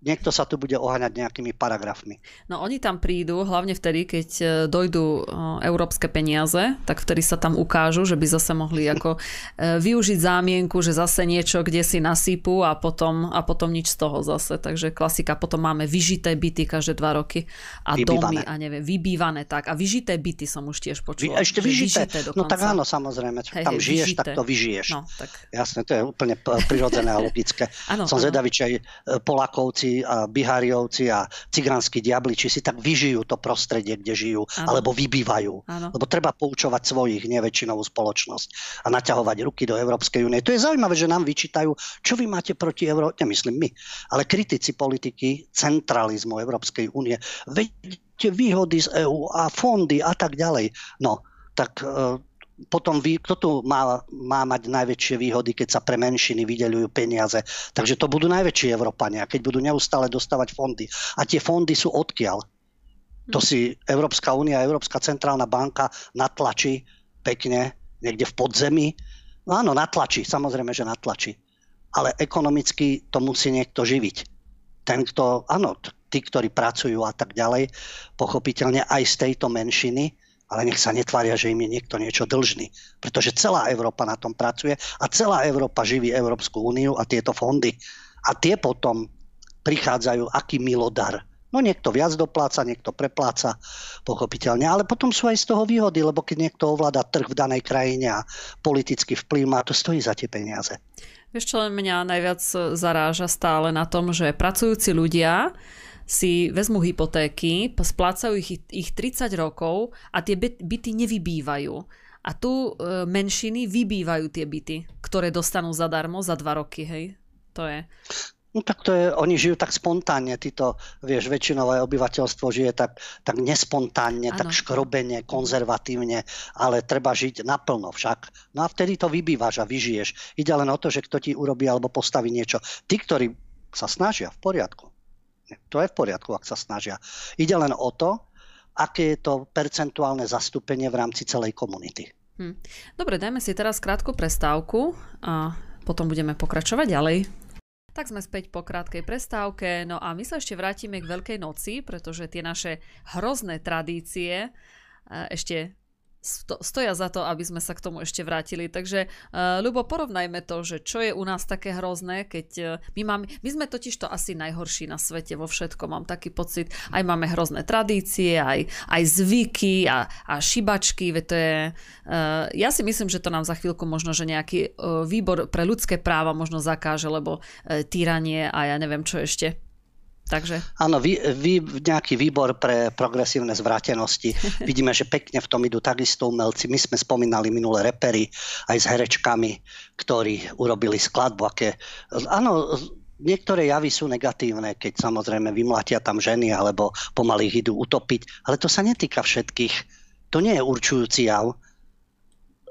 niekto sa tu bude oháňať nejakými paragrafmi. No oni tam prídu hlavne vtedy, keď e, dojdú e, európske peniaze, tak vtedy sa tam ukážu, že by zase mohli ako e, využiť zámienku, že zase niečo kde si nasypú a potom, a potom nič z toho zase. Takže klasika, potom máme vyžité byty každé dva roky a vybývané. domy a neviem, vybývané tak. A vyžité byty som už tiež počula. Vy, ešte vyžité, no tak áno, samozrejme, hej, tam hej, žiješ, vyžité. tak to vyžiješ. No, tak. Jasné, to je úplne prirodzené a logické. ano, som zvedavý, či aj Polákovci Slováci a Bihariovci a cigánsky diabli, či si tak vyžijú to prostredie, kde žijú, ano. alebo vybývajú. Ano. Lebo treba poučovať svojich, neväčšinovú spoločnosť a naťahovať ruky do Európskej únie. To je zaujímavé, že nám vyčítajú, čo vy máte proti Euró... nemyslím my, ale kritici politiky centralizmu Európskej únie. Veď výhody z EÚ a fondy a tak ďalej. No, tak e, potom vy, kto tu má, má mať najväčšie výhody, keď sa pre menšiny vydeľujú peniaze. Takže to budú najväčší Európania, keď budú neustále dostávať fondy. A tie fondy sú odkiaľ? To si Európska únia, Európska centrálna banka natlačí pekne niekde v podzemí. No áno, natlačí, samozrejme, že natlačí. Ale ekonomicky to musí niekto živiť. Ten, kto, áno, tí, ktorí pracujú a tak ďalej, pochopiteľne aj z tejto menšiny, ale nech sa netvária, že im je niekto niečo dlžný. Pretože celá Európa na tom pracuje a celá Európa živí Európsku úniu a tieto fondy. A tie potom prichádzajú aký milodar. No niekto viac dopláca, niekto prepláca, pochopiteľne, ale potom sú aj z toho výhody, lebo keď niekto ovláda trh v danej krajine a politický vplyv má, to stojí za tie peniaze. Vieš čo mňa najviac zaráža stále na tom, že pracujúci ľudia si vezmú hypotéky, splácajú ich, ich 30 rokov a tie byty nevybývajú. A tu e, menšiny vybývajú tie byty, ktoré dostanú zadarmo za dva roky, hej? To je... No tak to je, oni žijú tak spontánne, títo, vieš, väčšinové obyvateľstvo žije tak, tak nespontánne, ano. tak škrobene, konzervatívne, ale treba žiť naplno však. No a vtedy to vybývaš a vyžiješ. Ide len o to, že kto ti urobí alebo postaví niečo. Tí, ktorí sa snažia, v poriadku. To je v poriadku, ak sa snažia. Ide len o to, aké je to percentuálne zastúpenie v rámci celej komunity. Hm. Dobre, dajme si teraz krátku prestávku a potom budeme pokračovať ďalej. Tak sme späť po krátkej prestávke, no a my sa ešte vrátime k Veľkej noci, pretože tie naše hrozné tradície eh, ešte sto, stoja za to, aby sme sa k tomu ešte vrátili. Takže, uh, Ľubo, porovnajme to, že čo je u nás také hrozné, keď uh, my máme, my sme totiž to asi najhorší na svete vo všetkom, mám taký pocit. Aj máme hrozné tradície, aj, aj zvyky a, a šibačky, to je, uh, ja si myslím, že to nám za chvíľku možno, že nejaký uh, výbor pre ľudské práva možno zakáže, lebo uh, týranie a ja neviem čo ešte. Takže... Áno, vy, vy, nejaký výbor pre progresívne zvrátenosti. Vidíme, že pekne v tom idú takisto umelci. My sme spomínali minulé repery aj s herečkami, ktorí urobili skladbu. Aké... Áno, niektoré javy sú negatívne, keď samozrejme vymlatia tam ženy alebo pomaly ich idú utopiť, ale to sa netýka všetkých. To nie je určujúci jav.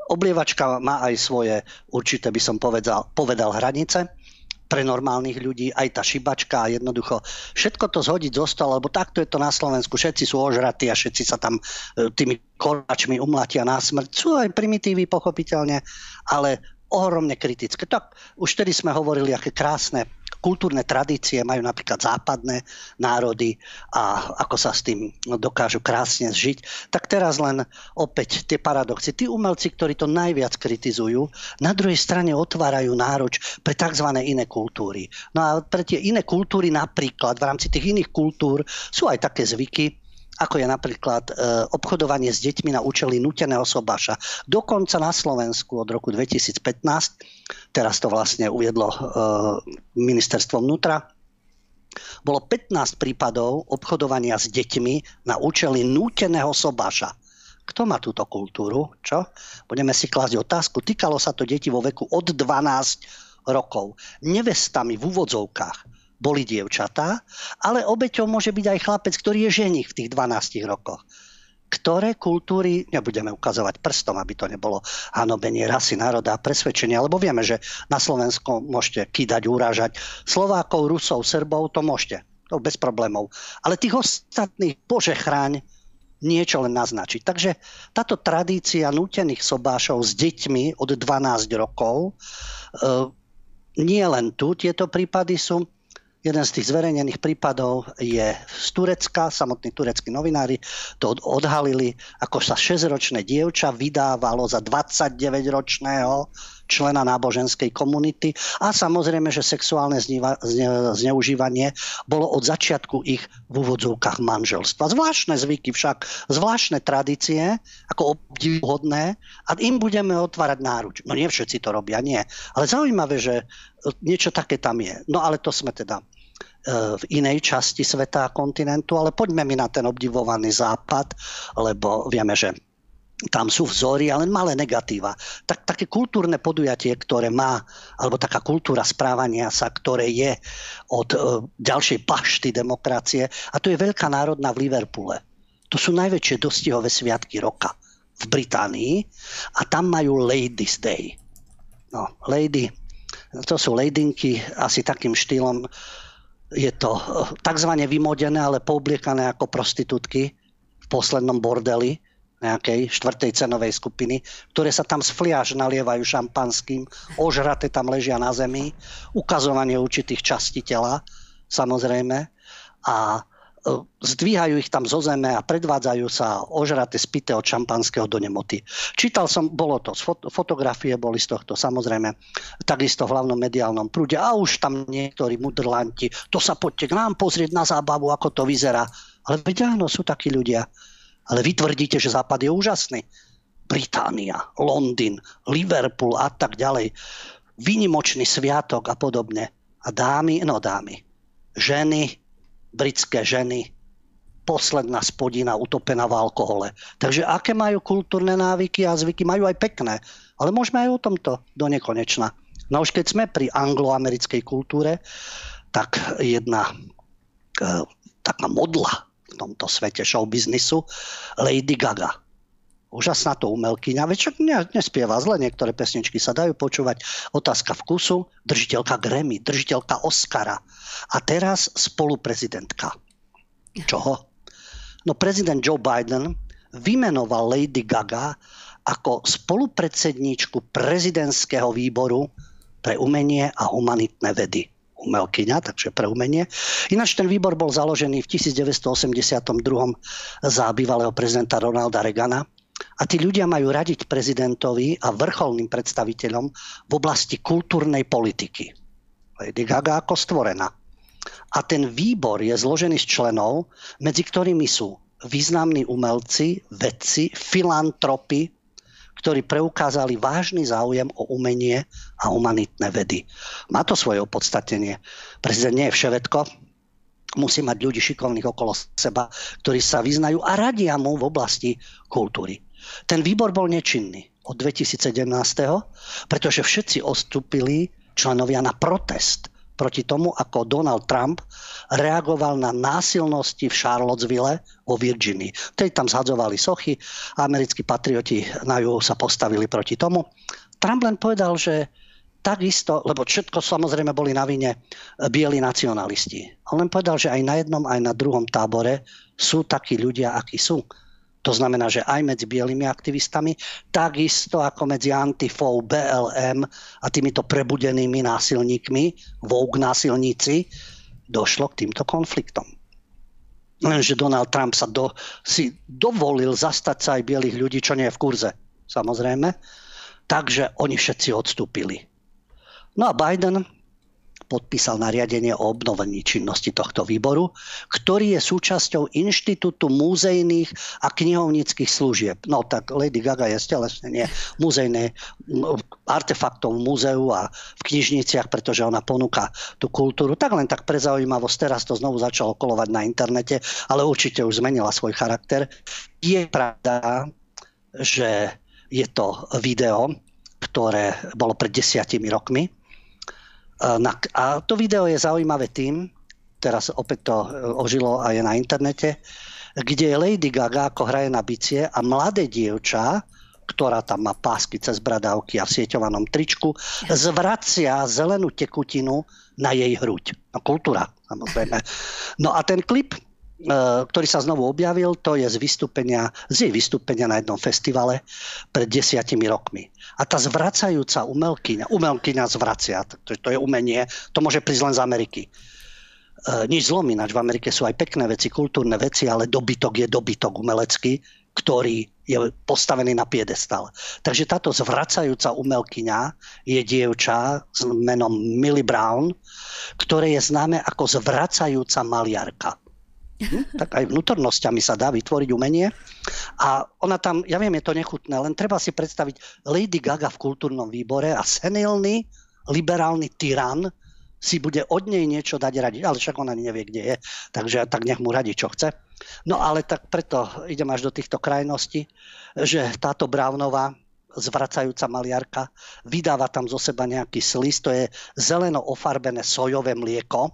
Oblievačka má aj svoje určité, by som povedal, povedal hranice pre normálnych ľudí, aj tá šibačka jednoducho všetko to zhodiť zo stola, lebo takto je to na Slovensku, všetci sú ožratí a všetci sa tam e, tými koláčmi umlatia na smrť. Sú aj primitívy, pochopiteľne, ale ohromne kritické. Tak už vtedy sme hovorili, aké krásne kultúrne tradície majú napríklad západné národy a ako sa s tým dokážu krásne zžiť, tak teraz len opäť tie paradoxy. Tí umelci, ktorí to najviac kritizujú, na druhej strane otvárajú nároč pre tzv. iné kultúry. No a pre tie iné kultúry napríklad v rámci tých iných kultúr sú aj také zvyky, ako je napríklad e, obchodovanie s deťmi na účely nuteného sobáša. Dokonca na Slovensku od roku 2015, teraz to vlastne uviedlo e, ministerstvo vnútra, bolo 15 prípadov obchodovania s deťmi na účely núteného sobáša. Kto má túto kultúru? Čo? Budeme si klásť otázku. Týkalo sa to detí vo veku od 12 rokov. Nevestami v úvodzovkách boli dievčatá, ale obeťou môže byť aj chlapec, ktorý je ženich v tých 12 rokoch. Ktoré kultúry, nebudeme ukazovať prstom, aby to nebolo hanobenie rasy, národa a presvedčenia, lebo vieme, že na Slovensku môžete kýdať, urážať Slovákov, Rusov, Srbov, to môžete, to bez problémov. Ale tých ostatných, bože chráň, niečo len naznačiť. Takže táto tradícia nútených sobášov s deťmi od 12 rokov, e, nie len tu tieto prípady sú, Jeden z tých zverejnených prípadov je z Turecka, samotní tureckí novinári to odhalili, ako sa 6-ročné dievča vydávalo za 29-ročného člena náboženskej komunity a samozrejme, že sexuálne zne, zneužívanie bolo od začiatku ich v úvodzovkách manželstva. Zvláštne zvyky však, zvláštne tradície, ako obdivuhodné a im budeme otvárať náruč. No nie všetci to robia, nie. Ale zaujímavé, že niečo také tam je. No ale to sme teda v inej časti sveta a kontinentu, ale poďme mi na ten obdivovaný západ, lebo vieme, že tam sú vzory, ale malé negatíva. Tak, také kultúrne podujatie, ktoré má, alebo taká kultúra správania sa, ktoré je od e, ďalšej pašty demokracie, a to je Veľká národná v Liverpoole. To sú najväčšie dostihové sviatky roka v Británii a tam majú Ladies Day. No, lady, to sú ladinky asi takým štýlom, je to eh, tzv. vymodené, ale poobliekané ako prostitútky v poslednom bordeli nejakej štvrtej cenovej skupiny, ktoré sa tam z fliaž nalievajú šampanským, ožraté tam ležia na zemi, ukazovanie určitých častí tela, samozrejme. A zdvíhajú ich tam zo zeme a predvádzajú sa ožraté spité od šampanského do nemoty. Čítal som, bolo to, fotografie boli z tohto samozrejme, takisto v hlavnom mediálnom prúde a už tam niektorí mudrlanti, to sa poďte k nám pozrieť na zábavu, ako to vyzerá. Ale veď áno, sú takí ľudia. Ale vy tvrdíte, že Západ je úžasný. Británia, Londýn, Liverpool a tak ďalej. Vynimočný sviatok a podobne. A dámy, no dámy, ženy, britské ženy, posledná spodina utopená v alkohole. Takže aké majú kultúrne návyky a zvyky, majú aj pekné. Ale môžeme aj o tomto do nekonečna. No už keď sme pri angloamerickej kultúre, tak jedna e, taká modla v tomto svete showbiznisu, Lady Gaga. Úžasná to umelkyňa, veď ne, nespieva zle, niektoré pesničky sa dajú počúvať. Otázka vkusu, držiteľka Grammy, držiteľka Oscara a teraz spoluprezidentka. Čoho? No prezident Joe Biden vymenoval Lady Gaga ako spolupredsedníčku prezidentského výboru pre umenie a humanitné vedy. umelkyňa, takže pre umenie. Ináč ten výbor bol založený v 1982 za bývalého prezidenta Ronalda Reagana. A tí ľudia majú radiť prezidentovi a vrcholným predstaviteľom v oblasti kultúrnej politiky. Lady Gaga ako stvorená. A ten výbor je zložený z členov, medzi ktorými sú významní umelci, vedci, filantropy, ktorí preukázali vážny záujem o umenie a humanitné vedy. Má to svoje opodstatnenie. Prezident nie je vševedko, musí mať ľudí šikovných okolo seba, ktorí sa vyznajú a radia mu v oblasti kultúry. Ten výbor bol nečinný od 2017, pretože všetci odstúpili členovia na protest proti tomu, ako Donald Trump reagoval na násilnosti v Charlottesville vo Virginii. Vtedy tam zhadzovali sochy, americkí patrioti na juhu sa postavili proti tomu. Trump len povedal, že takisto, lebo všetko samozrejme boli na vine bieli nacionalisti. On len povedal, že aj na jednom, aj na druhom tábore sú takí ľudia, akí sú. To znamená, že aj medzi bielými aktivistami, takisto ako medzi Antifou, BLM a týmito prebudenými násilníkmi, Vogue násilníci, došlo k týmto konfliktom. Lenže Donald Trump sa do, si dovolil zastať sa aj bielých ľudí, čo nie je v kurze, samozrejme. Takže oni všetci odstúpili. No a Biden podpísal nariadenie o obnovení činnosti tohto výboru, ktorý je súčasťou Inštitútu múzejných a knihovníckých služieb. No tak Lady Gaga je stelesnenie múzejné artefaktov v múzeu a v knižniciach, pretože ona ponúka tú kultúru. Tak len tak pre zaujímavosť, teraz to znovu začalo kolovať na internete, ale určite už zmenila svoj charakter. Je pravda, že je to video, ktoré bolo pred desiatimi rokmi a to video je zaujímavé tým, teraz opäť to e, ožilo a je na internete, kde Lady Gaga ako hraje na bicie a mladé dievča, ktorá tam má pásky cez bradávky a v sieťovanom tričku, zvracia zelenú tekutinu na jej hruď. No, kultúra, samozrejme. No a ten klip ktorý sa znovu objavil, to je z vystúpenia, z jej vystúpenia na jednom festivale pred desiatimi rokmi. A tá zvracajúca umelkyňa, umelkyňa zvracia, to, to je umenie, to môže prísť len z Ameriky. E, nič zlom ináč, v Amerike sú aj pekné veci, kultúrne veci, ale dobytok je dobytok umelecký, ktorý je postavený na piedestal. Takže táto zvracajúca umelkyňa je dievča s menom Millie Brown, ktoré je známe ako zvracajúca maliarka. Hm? tak aj vnútornosťami sa dá vytvoriť umenie. A ona tam, ja viem, je to nechutné, len treba si predstaviť Lady Gaga v kultúrnom výbore a senilný liberálny tyran si bude od nej niečo dať radiť, ale však ona nevie, kde je, takže tak nech mu radí, čo chce. No ale tak preto idem až do týchto krajností, že táto Brownová zvracajúca maliarka, vydáva tam zo seba nejaký slis, to je zeleno ofarbené sojové mlieko,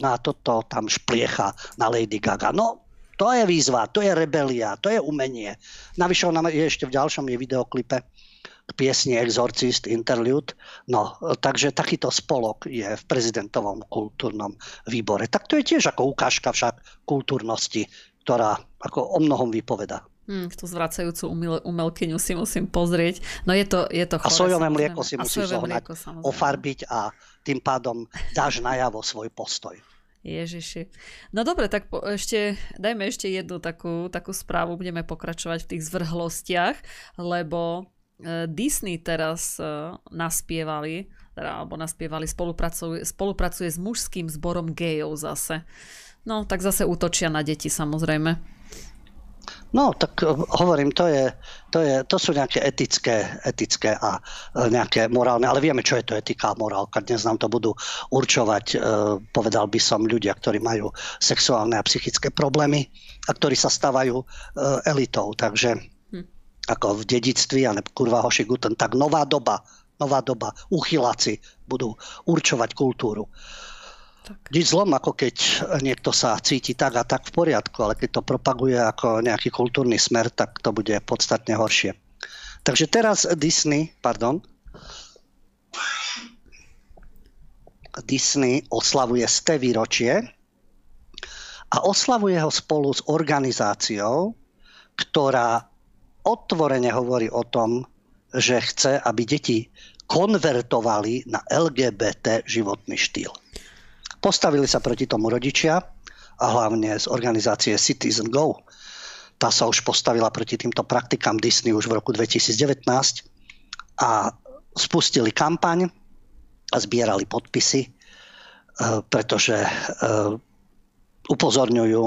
No a toto tam špliecha na Lady Gaga. No, to je výzva, to je rebelia, to je umenie. Navyše ona je ešte v ďalšom je videoklipe k piesni Exorcist Interlude. No, takže takýto spolok je v prezidentovom kultúrnom výbore. Tak to je tiež ako ukážka však kultúrnosti, ktorá ako o mnohom vypoveda. Hmm, tú zvracajúcu umil, umelkyňu si musím pozrieť. No je to, je to chore, A sojové mlieko si musíš zohnať, ofarbiť a tým pádom dáš najavo svoj postoj. Ježiši. No dobre, tak po, ešte, dajme ešte jednu takú, takú správu, budeme pokračovať v tých zvrhlostiach, lebo e, Disney teraz e, naspievali, teda, alebo naspievali, spolupracuje, spolupracuje s mužským zborom gejov zase. No, tak zase útočia na deti samozrejme. No, tak eh, hovorím, to, je, to, je, to sú nejaké etické, etické a eh, nejaké morálne, ale vieme, čo je to etika a morálka. Dnes nám to budú určovať, eh, povedal by som, ľudia, ktorí majú sexuálne a psychické problémy a ktorí sa stávajú elitou. Takže hm. ako v dedictvi, a kurva hoši guten, tak nová doba, nová doba, uchyláci budú určovať kultúru. Tak. Nič zlom, ako keď niekto sa cíti tak a tak v poriadku, ale keď to propaguje ako nejaký kultúrny smer, tak to bude podstatne horšie. Takže teraz Disney, pardon, Disney oslavuje ste výročie a oslavuje ho spolu s organizáciou, ktorá otvorene hovorí o tom, že chce, aby deti konvertovali na LGBT životný štýl. Postavili sa proti tomu rodičia a hlavne z organizácie Citizen Go. Tá sa už postavila proti týmto praktikám Disney už v roku 2019 a spustili kampaň a zbierali podpisy, e, pretože e, upozorňujú,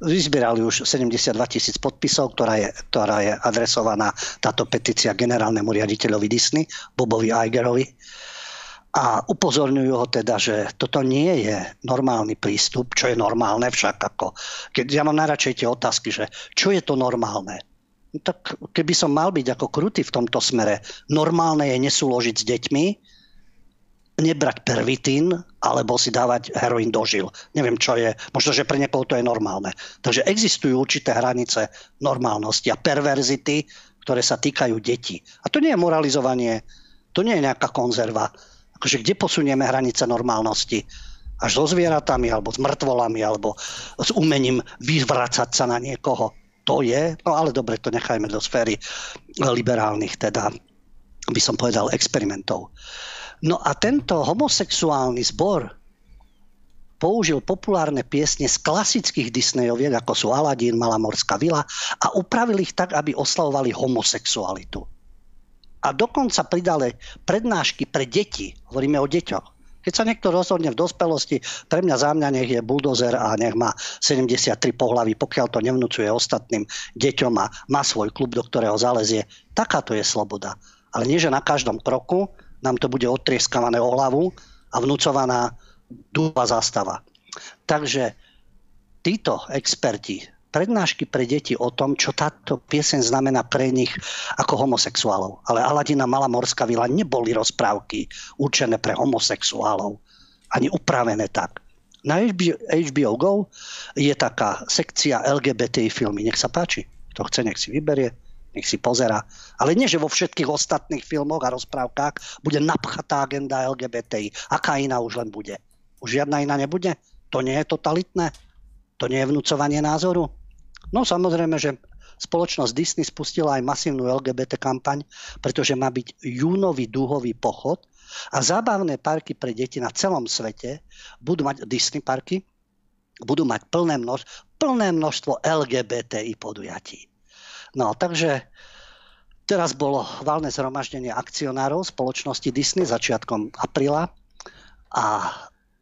vyzbierali už 72 tisíc podpisov, ktorá je, ktorá je adresovaná táto petícia generálnemu riaditeľovi Disney, Bobovi Igerovi a upozorňujú ho teda, že toto nie je normálny prístup, čo je normálne však ako, keď ja mám najradšej tie otázky, že čo je to normálne? No tak keby som mal byť ako krutý v tomto smere, normálne je nesúložiť s deťmi, nebrať pervitín alebo si dávať heroín do žil. Neviem, čo je. Možno, že pre niekoho to je normálne. Takže existujú určité hranice normálnosti a perverzity, ktoré sa týkajú detí. A to nie je moralizovanie, to nie je nejaká konzerva akože kde posunieme hranice normálnosti? Až so zvieratami, alebo s mŕtvolami, alebo s umením vyvracať sa na niekoho. To je, no ale dobre, to nechajme do sféry liberálnych, teda by som povedal experimentov. No a tento homosexuálny zbor použil populárne piesne z klasických Disneyoviek, ako sú Aladín, Malá morská vila a upravili ich tak, aby oslavovali homosexualitu a dokonca pridali prednášky pre deti. Hovoríme o deťoch. Keď sa niekto rozhodne v dospelosti, pre mňa za mňa nech je buldozer a nech má 73 pohlavy, pokiaľ to nevnúcuje ostatným deťom a má svoj klub, do ktorého zalezie. Takáto je sloboda. Ale nie, že na každom kroku nám to bude odtrieskavané o hlavu a vnúcovaná dúba zastava. Takže títo experti prednášky pre deti o tom, čo táto pieseň znamená pre nich ako homosexuálov. Ale Aladina Malá morská vila neboli rozprávky určené pre homosexuálov. Ani upravené tak. Na HBO, Go je taká sekcia LGBTI filmy. Nech sa páči. Kto chce, nech si vyberie, nech si pozera. Ale nie, že vo všetkých ostatných filmoch a rozprávkach bude napchatá agenda LGBTI. Aká iná už len bude? Už žiadna iná nebude? To nie je totalitné? To nie je vnúcovanie názoru? No samozrejme, že spoločnosť Disney spustila aj masívnu LGBT kampaň, pretože má byť júnový dúhový pochod a zábavné parky pre deti na celom svete budú mať Disney parky, budú mať plné, množ, plné množstvo LGBTI podujatí. No, takže teraz bolo valné zhromaždenie akcionárov spoločnosti Disney začiatkom apríla a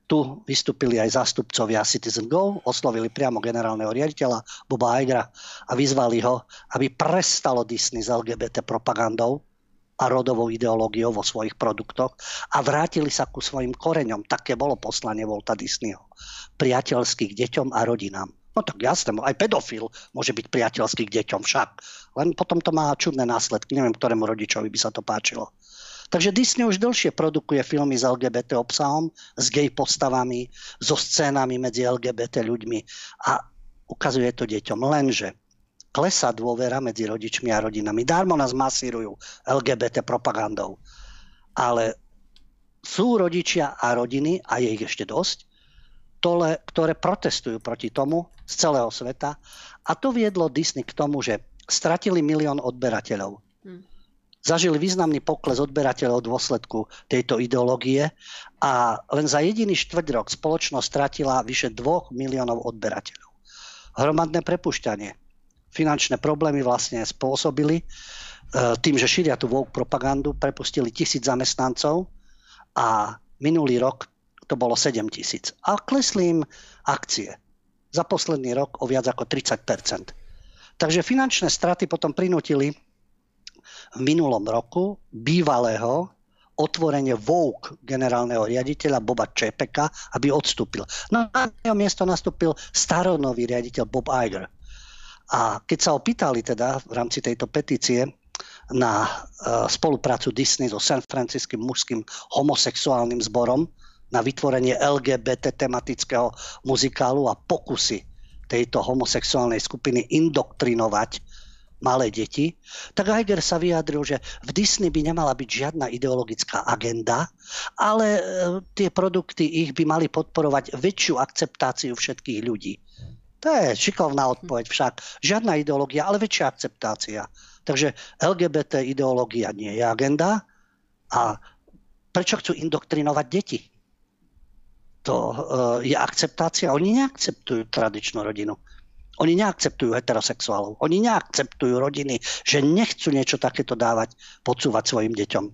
tu vystúpili aj zástupcovia Citizen Go, oslovili priamo generálneho riaditeľa Boba Igra a vyzvali ho, aby prestalo Disney s LGBT propagandou a rodovou ideológiou vo svojich produktoch a vrátili sa ku svojim koreňom. Také bolo poslanie Volta Disneyho. Priateľských deťom a rodinám. No tak jasné, aj pedofil môže byť priateľský k deťom však. Len potom to má čudné následky. Neviem, ktorému rodičovi by sa to páčilo. Takže Disney už dlhšie produkuje filmy s LGBT obsahom, s gay postavami, so scénami medzi LGBT ľuďmi a ukazuje to deťom. Lenže klesá dôvera medzi rodičmi a rodinami. Darmo nás masírujú LGBT propagandou. Ale sú rodičia a rodiny, a je ich ešte dosť, tole, ktoré protestujú proti tomu z celého sveta. A to viedlo Disney k tomu, že stratili milión odberateľov. Zažili významný pokles odberateľov v dôsledku tejto ideológie a len za jediný štvrť rok spoločnosť stratila vyše 2 miliónov odberateľov. Hromadné prepušťanie, finančné problémy vlastne spôsobili e, tým, že šíria tú woke propagandu, prepustili tisíc zamestnancov a minulý rok to bolo 7 tisíc. A klesli im akcie za posledný rok o viac ako 30 Takže finančné straty potom prinútili v minulom roku bývalého otvorenie Vogue generálneho riaditeľa Boba Čepeka, aby odstúpil. No na jeho miesto nastúpil staronový riaditeľ Bob Iger. A keď sa opýtali teda v rámci tejto petície na uh, spoluprácu Disney so San Franciskim mužským homosexuálnym zborom na vytvorenie LGBT tematického muzikálu a pokusy tejto homosexuálnej skupiny indoktrinovať malé deti, tak Iger sa vyjadril, že v Disney by nemala byť žiadna ideologická agenda, ale e, tie produkty ich by mali podporovať väčšiu akceptáciu všetkých ľudí. To je šikovná odpoveď však. Žiadna ideológia, ale väčšia akceptácia. Takže LGBT ideológia nie je agenda a Prečo chcú indoktrinovať deti? To uh, je akceptácia. Oni neakceptujú tradičnú rodinu. Oni neakceptujú heterosexuálov. Oni neakceptujú rodiny, že nechcú niečo takéto dávať, podsúvať svojim deťom.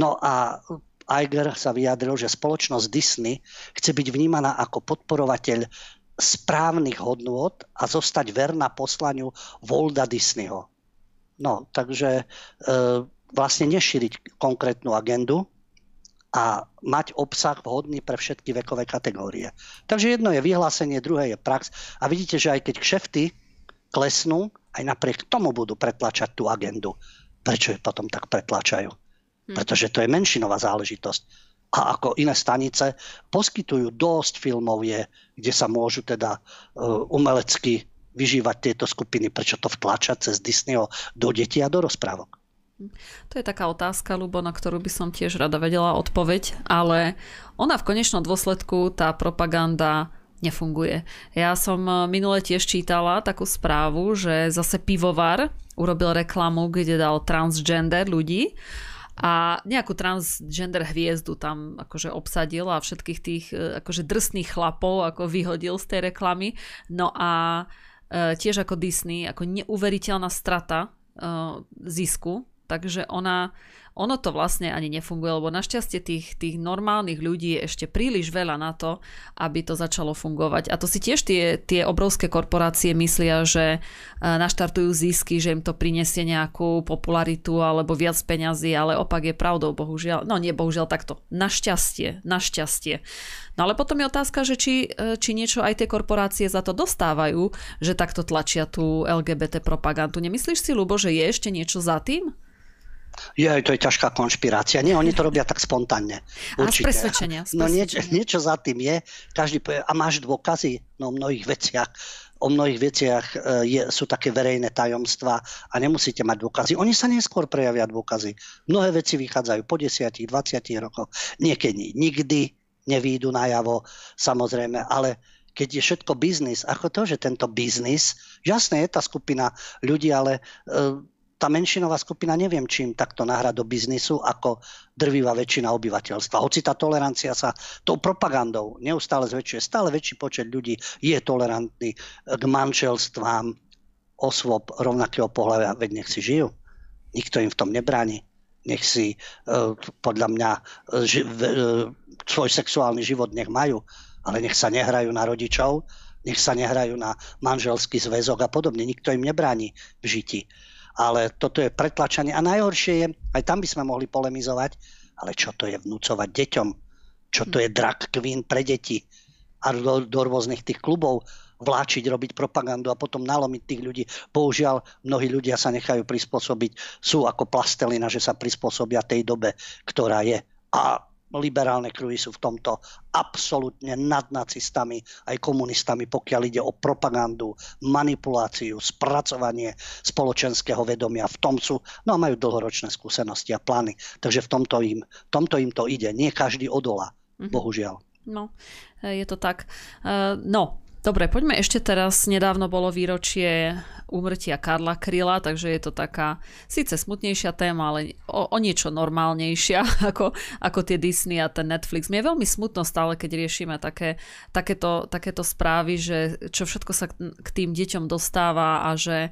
No a Iger sa vyjadril, že spoločnosť Disney chce byť vnímaná ako podporovateľ správnych hodnôt a zostať verná poslaniu Volda Disneyho. No, takže e, vlastne nešíriť konkrétnu agendu, a mať obsah vhodný pre všetky vekové kategórie. Takže jedno je vyhlásenie, druhé je prax a vidíte, že aj keď kšefty klesnú, aj napriek tomu budú pretlačať tú agendu. Prečo je potom tak pretlačajú? Hm. Pretože to je menšinová záležitosť. A ako iné stanice poskytujú dosť filmov, je, kde sa môžu teda uh, umelecky vyžívať tieto skupiny. Prečo to vtlačať cez Disneyho do detí a do rozprávok? To je taká otázka, Lubo, na ktorú by som tiež rada vedela odpoveď, ale ona v konečnom dôsledku, tá propaganda nefunguje. Ja som e, minule tiež čítala takú správu, že zase pivovar urobil reklamu, kde dal transgender ľudí a nejakú transgender hviezdu tam akože obsadil a všetkých tých e, akože drsných chlapov ako vyhodil z tej reklamy. No a e, tiež ako Disney, ako neuveriteľná strata zisku Takže ona, ono to vlastne ani nefunguje, lebo našťastie tých, tých normálnych ľudí je ešte príliš veľa na to, aby to začalo fungovať. A to si tiež tie, tie obrovské korporácie myslia, že e, naštartujú zisky, že im to prinesie nejakú popularitu alebo viac peňazí, ale opak je pravdou, bohužiaľ. No nie bohužiaľ takto. Našťastie, našťastie. No ale potom je otázka, že či, e, či niečo aj tie korporácie za to dostávajú, že takto tlačia tú LGBT propagandu. Nemyslíš si, Lubo, že je ešte niečo za tým? Je, to je ťažká konšpirácia. Nie, oni to robia tak spontánne. Určite. A z presvedčenia. Z presvedčenia. No niečo, niečo za tým je. Každý povie, a máš dôkazy? No o mnohých veciach o mnohých veciach e, je, sú také verejné tajomstvá a nemusíte mať dôkazy. Oni sa neskôr prejavia dôkazy. Mnohé veci vychádzajú po 10, 20 rokoch. Niekedy nikdy nevídu najavo, samozrejme, ale keď je všetko biznis, ako to, že tento biznis, jasné je tá skupina ľudí, ale e, tá menšinová skupina neviem, čím takto nahrá do biznisu ako drvivá väčšina obyvateľstva. Hoci tá tolerancia sa tou propagandou neustále zväčšuje, stále väčší počet ľudí je tolerantný k manželstvám osôb rovnakého pohľavia, veď nech si žijú. Nikto im v tom nebráni. Nech si e, podľa mňa ži, e, svoj sexuálny život nech majú, ale nech sa nehrajú na rodičov, nech sa nehrajú na manželský zväzok a podobne. Nikto im nebráni v žiti ale toto je pretlačanie. A najhoršie je, aj tam by sme mohli polemizovať, ale čo to je vnúcovať deťom? Čo to je drag queen pre deti? A do, do rôznych tých klubov vláčiť, robiť propagandu a potom nalomiť tých ľudí. Bohužiaľ, mnohí ľudia sa nechajú prispôsobiť, sú ako plastelina, že sa prispôsobia tej dobe, ktorá je. A liberálne kruhy sú v tomto absolútne nad nacistami aj komunistami, pokiaľ ide o propagandu, manipuláciu, spracovanie spoločenského vedomia. V tom sú, no a majú dlhoročné skúsenosti a plány. Takže v tomto im, tomto im to ide. Nie každý odola, mm-hmm. bohužiaľ. No, je to tak. Uh, no, Dobre, poďme ešte teraz. Nedávno bolo výročie úmrtia Karla Kryla, takže je to taká síce smutnejšia téma, ale o, o niečo normálnejšia ako, ako tie Disney a ten Netflix. Mne je veľmi smutno stále, keď riešime také, takéto, takéto správy, že čo všetko sa k tým deťom dostáva a že e,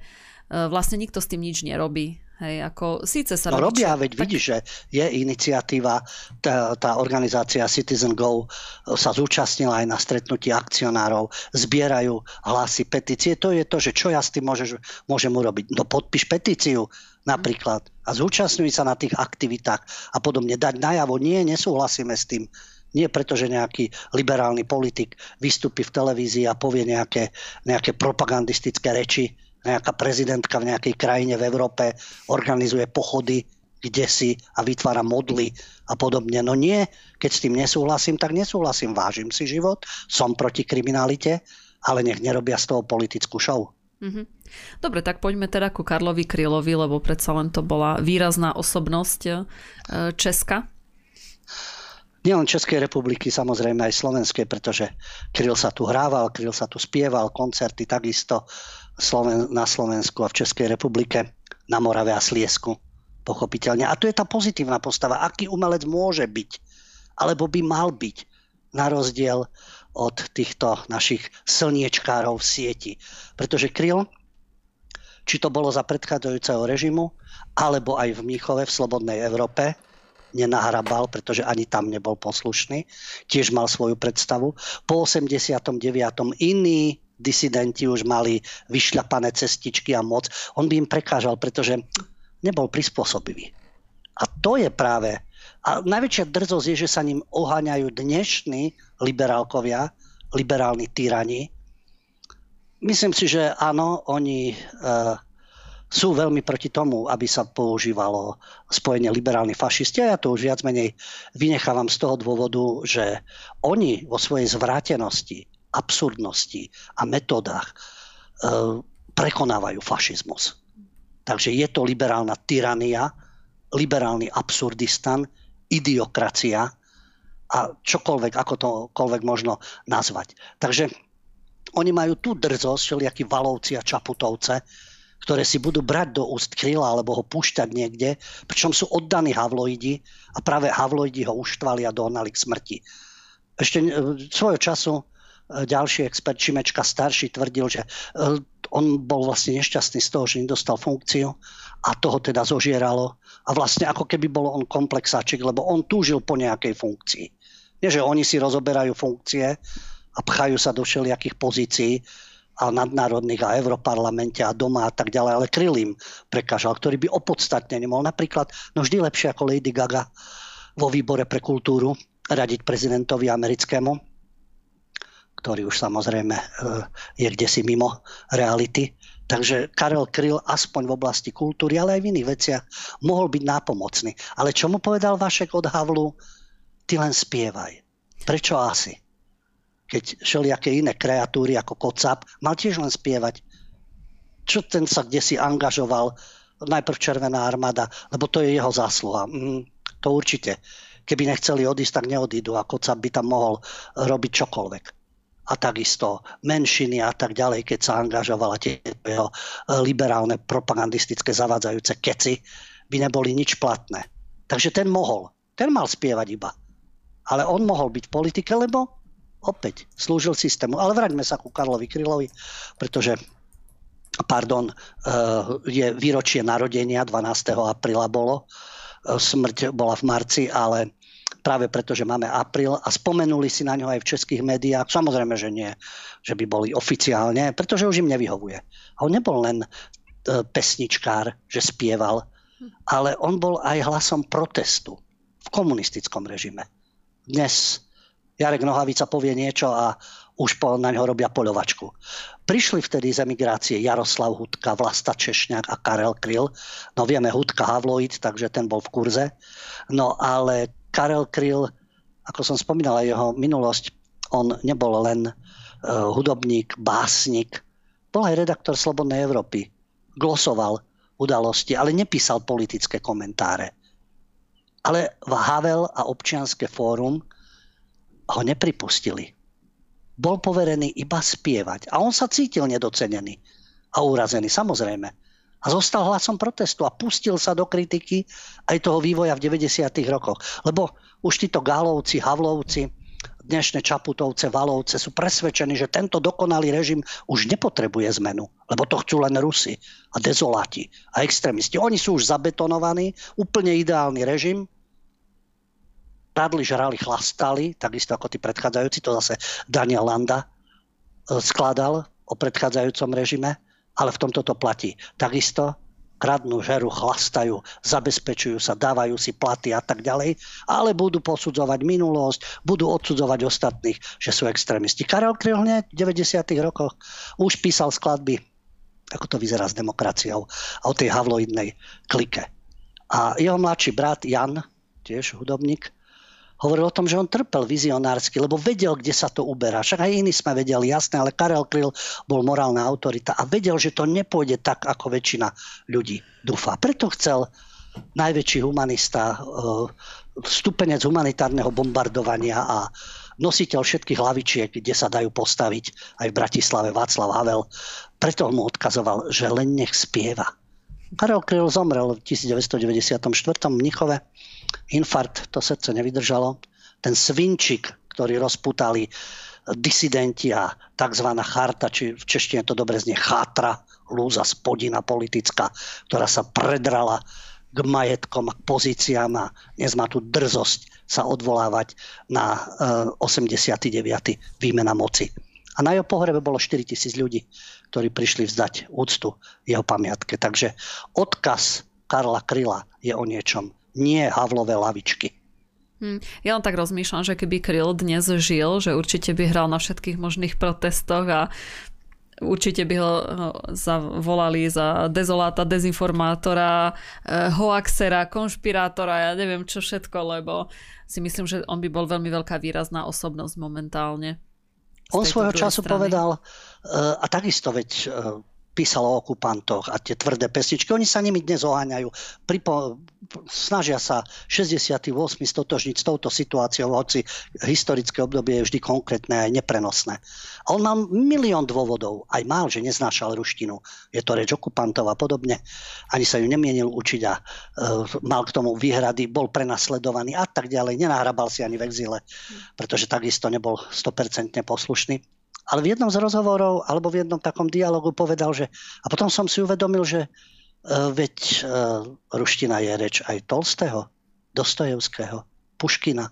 vlastne nikto s tým nič nerobí. Hej, ako síce sa no robia, veď tak... vidíš, že je iniciatíva, tá, tá organizácia Citizen Go sa zúčastnila aj na stretnutí akcionárov, zbierajú hlasy, petície. To je to, že čo ja s tým môžeš, môžem urobiť. No podpíš petíciu napríklad a zúčastňuj sa na tých aktivitách a podobne. Dať najavo, nie, nesúhlasíme s tým. Nie preto, že nejaký liberálny politik vystúpi v televízii a povie nejaké, nejaké propagandistické reči, nejaká prezidentka v nejakej krajine v Európe organizuje pochody kde si a vytvára modly a podobne. No nie, keď s tým nesúhlasím, tak nesúhlasím. Vážim si život, som proti kriminalite, ale nech nerobia z toho politickú show. Mm-hmm. Dobre, tak poďme teda ku Karlovi Krylovi, lebo predsa len to bola výrazná osobnosť e, Česka. Nielen Českej republiky, samozrejme aj Slovenskej, pretože Kryl sa tu hrával, Kryl sa tu spieval, koncerty takisto Sloven- na Slovensku a v Českej republike, na Morave a Sliesku. pochopiteľne. A tu je tá pozitívna postava. Aký umelec môže byť, alebo by mal byť, na rozdiel od týchto našich slniečkárov v sieti. Pretože Kryl, či to bolo za predchádzajúceho režimu, alebo aj v Míchove v Slobodnej Európe, nenahrabal, pretože ani tam nebol poslušný. Tiež mal svoju predstavu. Po 89. iní disidenti už mali vyšľapané cestičky a moc. On by im prekážal, pretože nebol prispôsobivý. A to je práve a najväčšia drzosť je, že sa ním oháňajú dnešní liberálkovia, liberálni tyrani. Myslím si, že áno, oni e, sú veľmi proti tomu, aby sa používalo spojenie liberálni fašisti. A ja to už viac menej vynechávam z toho dôvodu, že oni vo svojej zvrátenosti, absurdnosti a metodách e, prekonávajú fašizmus. Takže je to liberálna tyrania, liberálny absurdistan, idiokracia a čokoľvek, ako to koľvek možno nazvať. Takže oni majú tú drzosť, všelijakí valovci a čaputovce, ktoré si budú brať do úst kryla alebo ho púšťať niekde, pričom sú oddaní havloidi a práve havloidi ho uštvali a dohnali k smrti. Ešte e, svojho času ďalší expert Čimečka starší tvrdil, že e, on bol vlastne nešťastný z toho, že nedostal funkciu a toho teda zožieralo. A vlastne ako keby bol on komplexáčik, lebo on túžil po nejakej funkcii. Nie, že oni si rozoberajú funkcie a pchajú sa do všelijakých pozícií a nadnárodných a Európarlamente a doma a tak ďalej, ale Krylým prekážal, ktorý by opodstatne nemohol napríklad, no vždy lepšie ako Lady Gaga vo výbore pre kultúru radiť prezidentovi americkému, ktorý už samozrejme eh, je kde si mimo reality. Takže Karel Kryl aspoň v oblasti kultúry, ale aj v iných veciach mohol byť nápomocný. Ale čo mu povedal Vašek od Havlu? Ty len spievaj. Prečo asi? Keď všelijaké iné kreatúry ako Kocap mal tiež len spievať. Čo ten sa kde si angažoval? Najprv Červená armáda, lebo to je jeho zásluha. Mm, to určite. Keby nechceli odísť, tak neodídu a Kocap by tam mohol robiť čokoľvek a takisto menšiny a tak ďalej, keď sa angažovala tieto jeho e, liberálne propagandistické zavádzajúce keci, by neboli nič platné. Takže ten mohol. Ten mal spievať iba. Ale on mohol byť v politike, lebo opäť slúžil systému. Ale vráťme sa ku Karlovi Krylovi, pretože pardon, e, je výročie narodenia, 12. apríla bolo, e, smrť bola v marci, ale práve preto, že máme apríl a spomenuli si na ňo aj v českých médiách. Samozrejme, že nie, že by boli oficiálne, pretože už im nevyhovuje. A on nebol len e, pesničkár, že spieval, ale on bol aj hlasom protestu v komunistickom režime. Dnes Jarek Nohavica povie niečo a už po, na ňo robia poľovačku. Prišli vtedy z emigrácie Jaroslav Hudka, Vlasta Češňák a Karel Kryl. No vieme, Hudka Havloid, takže ten bol v kurze. No ale Karel Kryl, ako som spomínal jeho minulosť, on nebol len uh, hudobník, básnik, bol aj redaktor Slobodnej Európy. Glosoval udalosti, ale nepísal politické komentáre. Ale Havel a občianske fórum ho nepripustili. Bol poverený iba spievať a on sa cítil nedocenený a urazený, samozrejme a zostal hlasom protestu a pustil sa do kritiky aj toho vývoja v 90. rokoch. Lebo už títo Gálovci, Havlovci, dnešné Čaputovce, Valovce sú presvedčení, že tento dokonalý režim už nepotrebuje zmenu, lebo to chcú len Rusi a dezoláti a extrémisti. Oni sú už zabetonovaní, úplne ideálny režim, Radli, žrali, chlastali, takisto ako tí predchádzajúci, to zase Daniel Landa e, skladal o predchádzajúcom režime ale v tomto to platí. Takisto kradnú, žeru, chlastajú, zabezpečujú sa, dávajú si platy a tak ďalej, ale budú posudzovať minulosť, budú odsudzovať ostatných, že sú extrémisti. Karel Kryl v 90. rokoch už písal skladby, ako to vyzerá s demokraciou a o tej havloidnej klike. A jeho mladší brat Jan, tiež hudobník, hovoril o tom, že on trpel vizionársky, lebo vedel, kde sa to uberá. Však aj iní sme vedeli, jasné, ale Karel Kryl bol morálna autorita a vedel, že to nepôjde tak, ako väčšina ľudí dúfa. Preto chcel najväčší humanista, eh, stupenec humanitárneho bombardovania a nositeľ všetkých hlavičiek, kde sa dajú postaviť aj v Bratislave Václav Havel. Preto mu odkazoval, že len nech spieva. Karel Kryl zomrel v 1994 v Mnichove. Infarkt, to srdce nevydržalo. Ten svinčik, ktorý rozputali disidenti a tzv. charta, či v češtine to dobre znie chátra, lúza spodina politická, ktorá sa predrala k majetkom k pozíciám a dnes má tu drzosť sa odvolávať na 89. Eh, výmena moci. A na jeho pohrebe bolo 4 tisíc ľudí, ktorí prišli vzdať úctu jeho pamiatke. Takže odkaz Karla Kryla je o niečom, nie Havlové lavičky. Hm. Ja len tak rozmýšľam, že keby Kryl dnes žil, že určite by hral na všetkých možných protestoch a určite by ho zavolali za dezoláta, dezinformátora, eh, hoaxera, konšpirátora, ja neviem čo všetko, lebo si myslím, že on by bol veľmi veľká výrazná osobnosť momentálne. On svojho času strany. povedal, eh, a takisto veď eh, písal o okupantoch a tie tvrdé pesničky. Oni sa nimi dnes oháňajú. Pripo, snažia sa 68. stotožniť s touto situáciou, hoci historické obdobie je vždy konkrétne a neprenosné. A on mal milión dôvodov. Aj mal, že neznášal ruštinu. Je to reč okupantov a podobne. Ani sa ju nemienil učiť a uh, mal k tomu výhrady, bol prenasledovaný a tak ďalej. Nenahrabal si ani v exíle, pretože takisto nebol 100% poslušný. Ale v jednom z rozhovorov alebo v jednom takom dialogu povedal, že a potom som si uvedomil, že uh, veď uh, ruština je reč aj Tolstého, Dostojevského, Puškina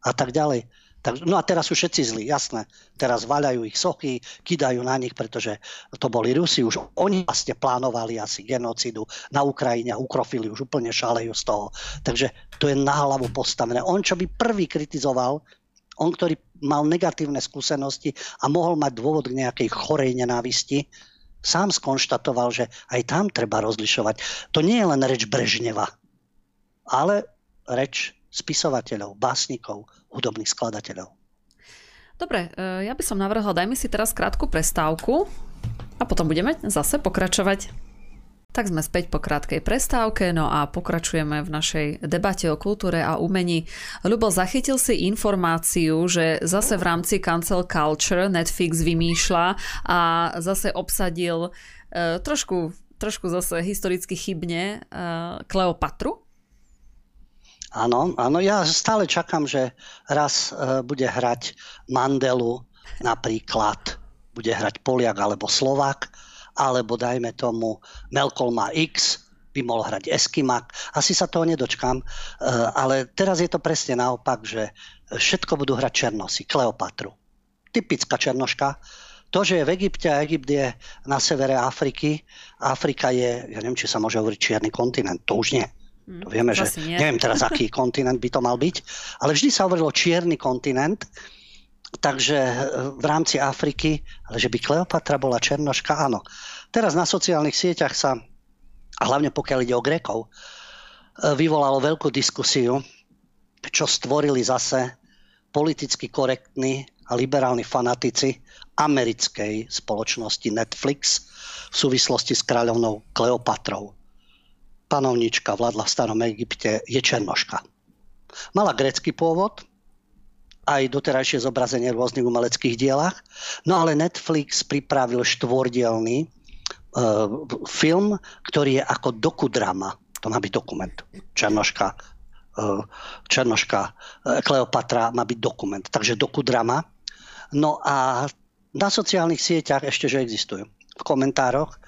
a tak ďalej. Tak, no a teraz sú všetci zlí, jasné. Teraz vaľajú ich sochy, kidajú na nich, pretože to boli Rusi. Už oni vlastne plánovali asi genocidu na Ukrajine ukrofili už úplne šalejú z toho. Takže to je na hlavu postavené. On, čo by prvý kritizoval on, ktorý mal negatívne skúsenosti a mohol mať dôvod k nejakej chorej nenávisti, sám skonštatoval, že aj tam treba rozlišovať. To nie je len reč Brežneva, ale reč spisovateľov, básnikov, hudobných skladateľov. Dobre, e, ja by som navrhla, dajme si teraz krátku prestávku a potom budeme zase pokračovať. Tak sme späť po krátkej prestávke, no a pokračujeme v našej debate o kultúre a umení. Ľubo, zachytil si informáciu, že zase v rámci Cancel Culture Netflix vymýšľa a zase obsadil uh, trošku, trošku zase historicky chybne uh, Kleopatru? Áno, áno, ja stále čakám, že raz uh, bude hrať Mandelu napríklad, bude hrať Poliak alebo Slovák alebo dajme tomu Melkolma X, by mohol hrať Eskimak. Asi sa toho nedočkám, eh, ale teraz je to presne naopak, že všetko budú hrať Černosy, Kleopatru. Typická Černoška. To, že je v Egypte a Egypt je na severe Afriky, Afrika je, ja neviem, či sa môže hovoriť čierny kontinent, to už nie. To hm, vieme, že nie. neviem teraz, aký kontinent by to mal byť, ale vždy sa hovorilo čierny kontinent, Takže e, v rámci Afriky, ale že by Kleopatra bola Černoška, áno. Teraz na sociálnych sieťach sa, a hlavne pokiaľ ide o Grekov, e, vyvolalo veľkú diskusiu, čo stvorili zase politicky korektní a liberálni fanatici americkej spoločnosti Netflix v súvislosti s kráľovnou Kleopatrou. Panovnička vládla v starom Egypte, je Černoška. Mala grecký pôvod, aj doterajšie zobrazenie v rôznych umeleckých dielach. No ale Netflix pripravil štvordielný uh, film, ktorý je ako dokudrama. To má byť dokument. Černoška, uh, Černoška uh, Kleopatra má byť dokument. Takže dokudrama. No a na sociálnych sieťach ešte, že existujú. V komentároch,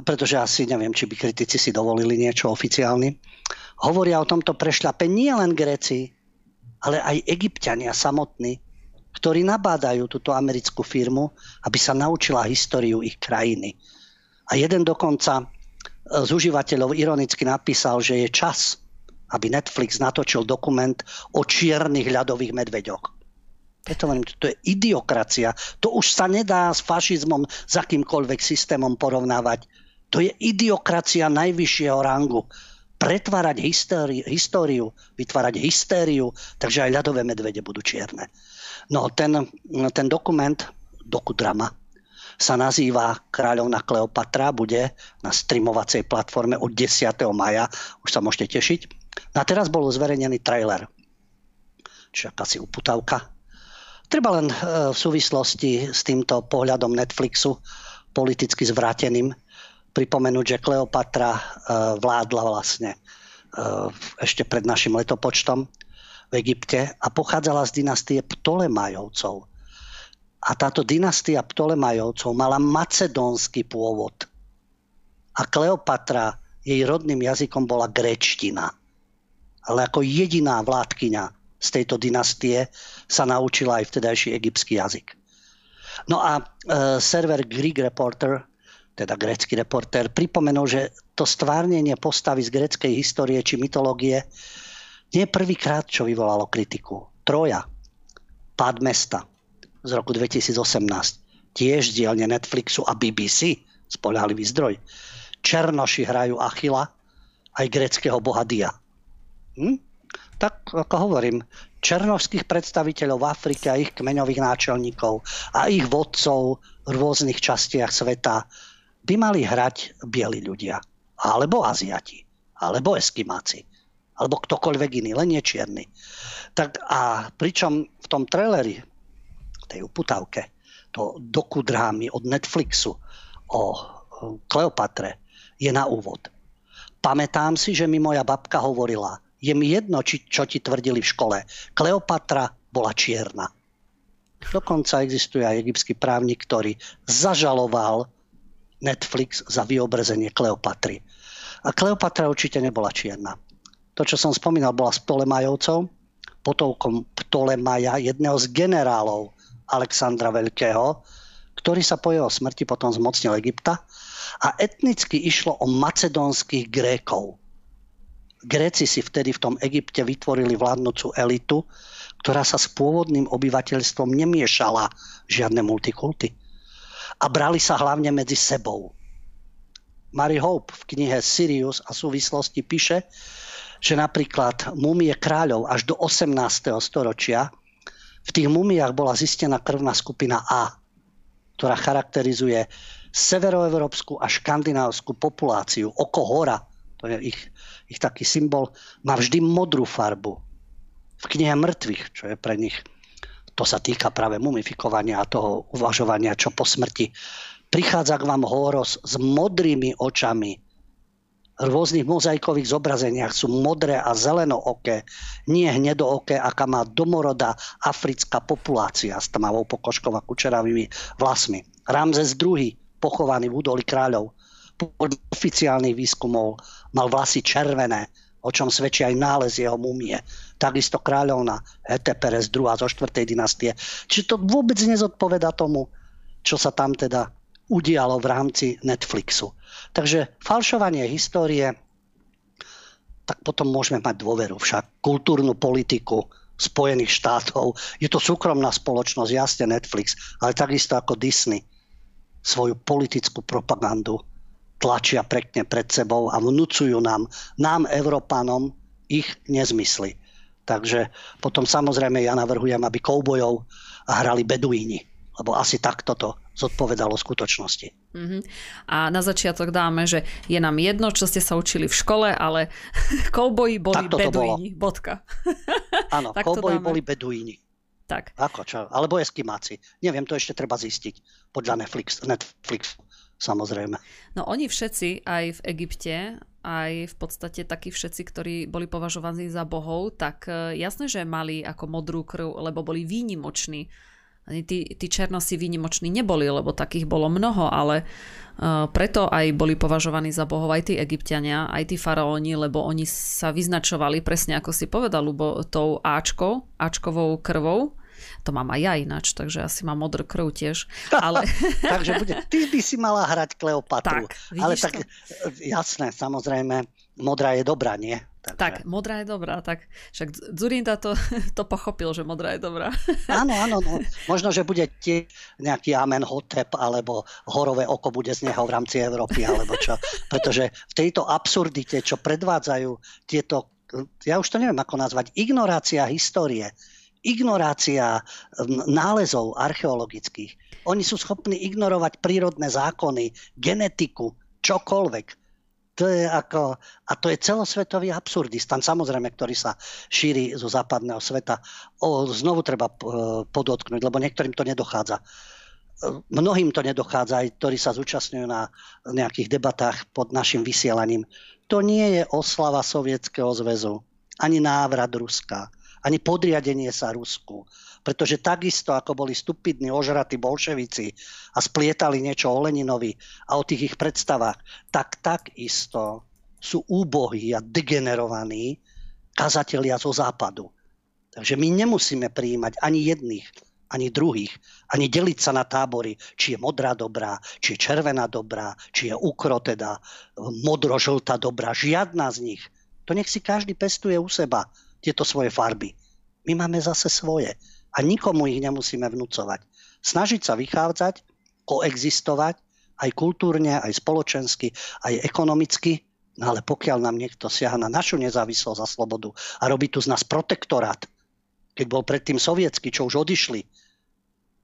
pretože asi neviem, či by kritici si dovolili niečo oficiálne. Hovoria o tomto prešľape nie len Gréci, ale aj egyptiania samotní, ktorí nabádajú túto americkú firmu, aby sa naučila históriu ich krajiny. A jeden dokonca e, z užívateľov ironicky napísal, že je čas, aby Netflix natočil dokument o čiernych ľadových medveďoch. Preto hovorím, to je idiokracia. To už sa nedá s fašizmom, s akýmkoľvek systémom porovnávať. To je idiokracia najvyššieho rangu pretvárať históriu, históriu, vytvárať hystériu, takže aj ľadové medvede budú čierne. No ten, ten dokument, dokudrama, sa nazýva Kráľovna Kleopatra, bude na streamovacej platforme od 10. maja, už sa môžete tešiť. No a teraz bol zverejnený trailer, čiže akási uputavka. Treba len e, v súvislosti s týmto pohľadom Netflixu, politicky zvráteným, pripomenúť, že Kleopatra uh, vládla vlastne uh, ešte pred našim letopočtom v Egypte a pochádzala z dynastie Ptolemajovcov. A táto dynastia Ptolemajovcov mala macedónsky pôvod. A Kleopatra, jej rodným jazykom bola gréčtina. Ale ako jediná vládkyňa z tejto dynastie sa naučila aj vtedajší egyptský jazyk. No a e, server Greek Reporter, teda grécky reporter, pripomenul, že to stvárnenie postavy z gréckej histórie či mytológie nie prvýkrát, čo vyvolalo kritiku. Troja, Pád mesta z roku 2018, tiež dielne Netflixu a BBC, spolahlivý zdroj. Černoši hrajú Achila, aj greckého boha Dia. Hm? Tak ako hovorím, černovských predstaviteľov v Afrike a ich kmeňových náčelníkov a ich vodcov v rôznych častiach sveta by mali hrať bieli ľudia. Alebo Aziati. Alebo Eskimáci. Alebo ktokoľvek iný, len nie čierny. Tak a pričom v tom traileri, tej uputavke, to dokudrámy od Netflixu o Kleopatre je na úvod. Pamätám si, že mi moja babka hovorila, je mi jedno, či, čo ti tvrdili v škole. Kleopatra bola čierna. Dokonca existuje aj egyptský právnik, ktorý zažaloval Netflix za vyobrazenie Kleopatry. A Kleopatra určite nebola čierna. To, čo som spomínal, bola s Ptolemajovcov, potovkom Ptolemaja, jedného z generálov Alexandra Veľkého, ktorý sa po jeho smrti potom zmocnil Egypta a etnicky išlo o macedónskych Grékov. Gréci si vtedy v tom Egypte vytvorili vládnúcu elitu, ktorá sa s pôvodným obyvateľstvom nemiešala žiadne multikulty. A brali sa hlavne medzi sebou. Mary Hope v knihe Sirius a súvislosti píše, že napríklad mumie kráľov až do 18. storočia v tých mumiách bola zistená krvná skupina A, ktorá charakterizuje severoevropskú a škandinávskú populáciu. Oko hora, to je ich ich taký symbol, má vždy modrú farbu. V knihe mŕtvych, čo je pre nich, to sa týka práve mumifikovania a toho uvažovania, čo po smrti. Prichádza k vám Horos s modrými očami. V rôznych mozaikových zobrazeniach sú modré a zelenooké, nie hnedooké, aká má domorodá africká populácia s tmavou pokožkou a kučeravými vlasmi. Ramzes II, pochovaný v údoli kráľov, podľa oficiálnych výskumov mal vlasy červené, o čom svedčí aj nález jeho mumie. Takisto kráľovna Heteperes II zo 4. dynastie. Čiže to vôbec nezodpoveda tomu, čo sa tam teda udialo v rámci Netflixu. Takže falšovanie histórie, tak potom môžeme mať dôveru však kultúrnu politiku Spojených štátov. Je to súkromná spoločnosť, jasne Netflix, ale takisto ako Disney svoju politickú propagandu tlačia prekne pred sebou a vnúcujú nám, nám, Európanom, ich nezmysly. Takže potom samozrejme ja navrhujem, aby koubojov hrali beduíni, lebo asi takto to zodpovedalo skutočnosti. Uh-huh. A na začiatok dáme, že je nám jedno, čo ste sa učili v škole, ale kouboji boli Takto beduíni. Bodka. Áno, kouboji boli beduíni. Tak. Ako čo? Alebo eskimáci. Neviem, to ešte treba zistiť podľa Netflix. Netflix samozrejme. No oni všetci aj v Egypte, aj v podstate takí všetci, ktorí boli považovaní za bohov, tak e, jasné, že mali ako modrú krv, lebo boli výnimoční. Ani tí, tí černosi výnimoční neboli, lebo takých bolo mnoho, ale uh, preto aj boli považovaní za bohov aj tí egyptiania, aj tí faraóni, lebo oni sa vyznačovali presne ako si povedal, lebo tou Ačkou, Ačkovou krvou, to mám aj ja ináč, takže asi mám modrú krv tiež. Ale... takže bude, ty by si mala hrať Kleopatru. Tak, Ale tak, to? jasné, samozrejme, modrá je dobrá, nie? Takže... Tak, modrá je dobrá, tak však Zurinda to, to pochopil, že modrá je dobrá. Áno, áno, no. možno, že bude tie nejaký Amen Hotep, alebo horové oko bude z neho v rámci Európy, alebo čo. Pretože v tejto absurdite, čo predvádzajú tieto, ja už to neviem ako nazvať, ignorácia histórie, ignorácia nálezov archeologických. Oni sú schopní ignorovať prírodné zákony, genetiku, čokoľvek. To je ako, a to je celosvetový absurdistan, samozrejme, ktorý sa šíri zo západného sveta. O, znovu treba e, podotknúť, lebo niektorým to nedochádza. mnohým to nedochádza, aj ktorí sa zúčastňujú na nejakých debatách pod našim vysielaním. To nie je oslava Sovietskeho zväzu, ani návrat Ruska, ani podriadenie sa Rusku. Pretože takisto, ako boli stupidní, ožratí bolševici a splietali niečo o Leninovi a o tých ich predstavách, tak takisto sú úbohí a degenerovaní kazatelia zo západu. Takže my nemusíme prijímať ani jedných, ani druhých, ani deliť sa na tábory, či je modrá dobrá, či je červená dobrá, či je ukro teda modro-žltá dobrá. Žiadna z nich. To nech si každý pestuje u seba, tieto svoje farby. My máme zase svoje a nikomu ich nemusíme vnúcovať. Snažiť sa vychádzať, koexistovať aj kultúrne, aj spoločensky, aj ekonomicky, no ale pokiaľ nám niekto siaha na našu nezávislosť a slobodu a robí tu z nás protektorát, keď bol predtým sovietský, čo už odišli,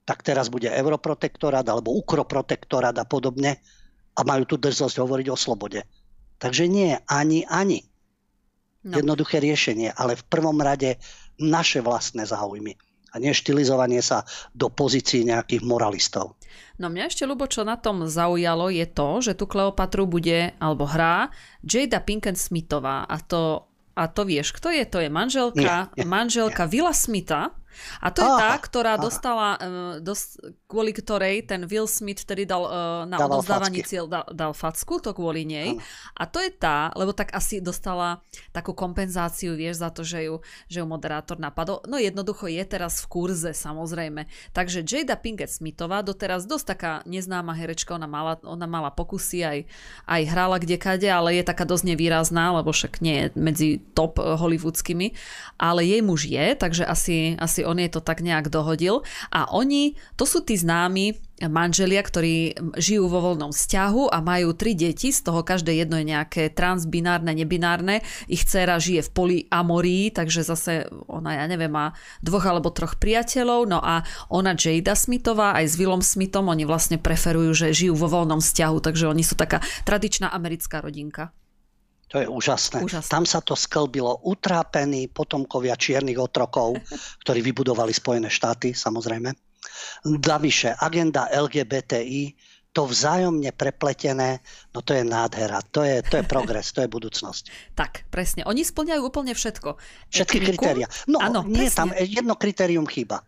tak teraz bude europrotektorát alebo ukroprotektorát a podobne a majú tu drzosť hovoriť o slobode. Takže nie, ani, ani. No. Jednoduché riešenie, ale v prvom rade naše vlastné záujmy a nie štilizovanie sa do pozícií nejakých moralistov. No mňa ešte, Lubo, čo na tom zaujalo, je to, že tu Kleopatru bude, alebo hrá, Jada Pinkett Smithová a to, a to vieš, kto je? To je manželka, nie, nie, manželka nie. Willa Smitha, a to je tá, ktorá aha. dostala, uh, dos, kvôli ktorej ten Will Smith vtedy dal uh, na Dával odovzdávaní cieľ dal, dal facku, to kvôli nej. Aha. A to je tá, lebo tak asi dostala takú kompenzáciu, vieš, za to, že ju, že ju moderátor napadol. No jednoducho je teraz v kurze, samozrejme. Takže Jada Pinkett Smithová, doteraz dosť taká neznáma herečka, ona mala, ona mala pokusy aj, aj hrala kdekade, ale je taká dosť nevýrazná, lebo však nie je medzi top eh, hollywoodskými. Ale jej muž je, takže asi, asi on je to tak nejak dohodil. A oni, to sú tí známi manželia, ktorí žijú vo voľnom vzťahu a majú tri deti, z toho každé jedno je nejaké transbinárne, nebinárne. Ich dcéra žije v polyamorii, takže zase ona, ja neviem, má dvoch alebo troch priateľov. No a ona, Jada Smithová, aj s Willom Smithom, oni vlastne preferujú, že žijú vo voľnom vzťahu, takže oni sú taká tradičná americká rodinka. To je úžasné. úžasné. Tam sa to sklbilo utrápení potomkovia čiernych otrokov, ktorí vybudovali Spojené štáty, samozrejme. Navyše, agenda LGBTI, to vzájomne prepletené, no to je nádhera, to je, to je progres, to je budúcnosť. Tak, presne. Oni splňajú úplne všetko. Všetky kritéria. No, ano, nie, presne. tam jedno kritérium chýba.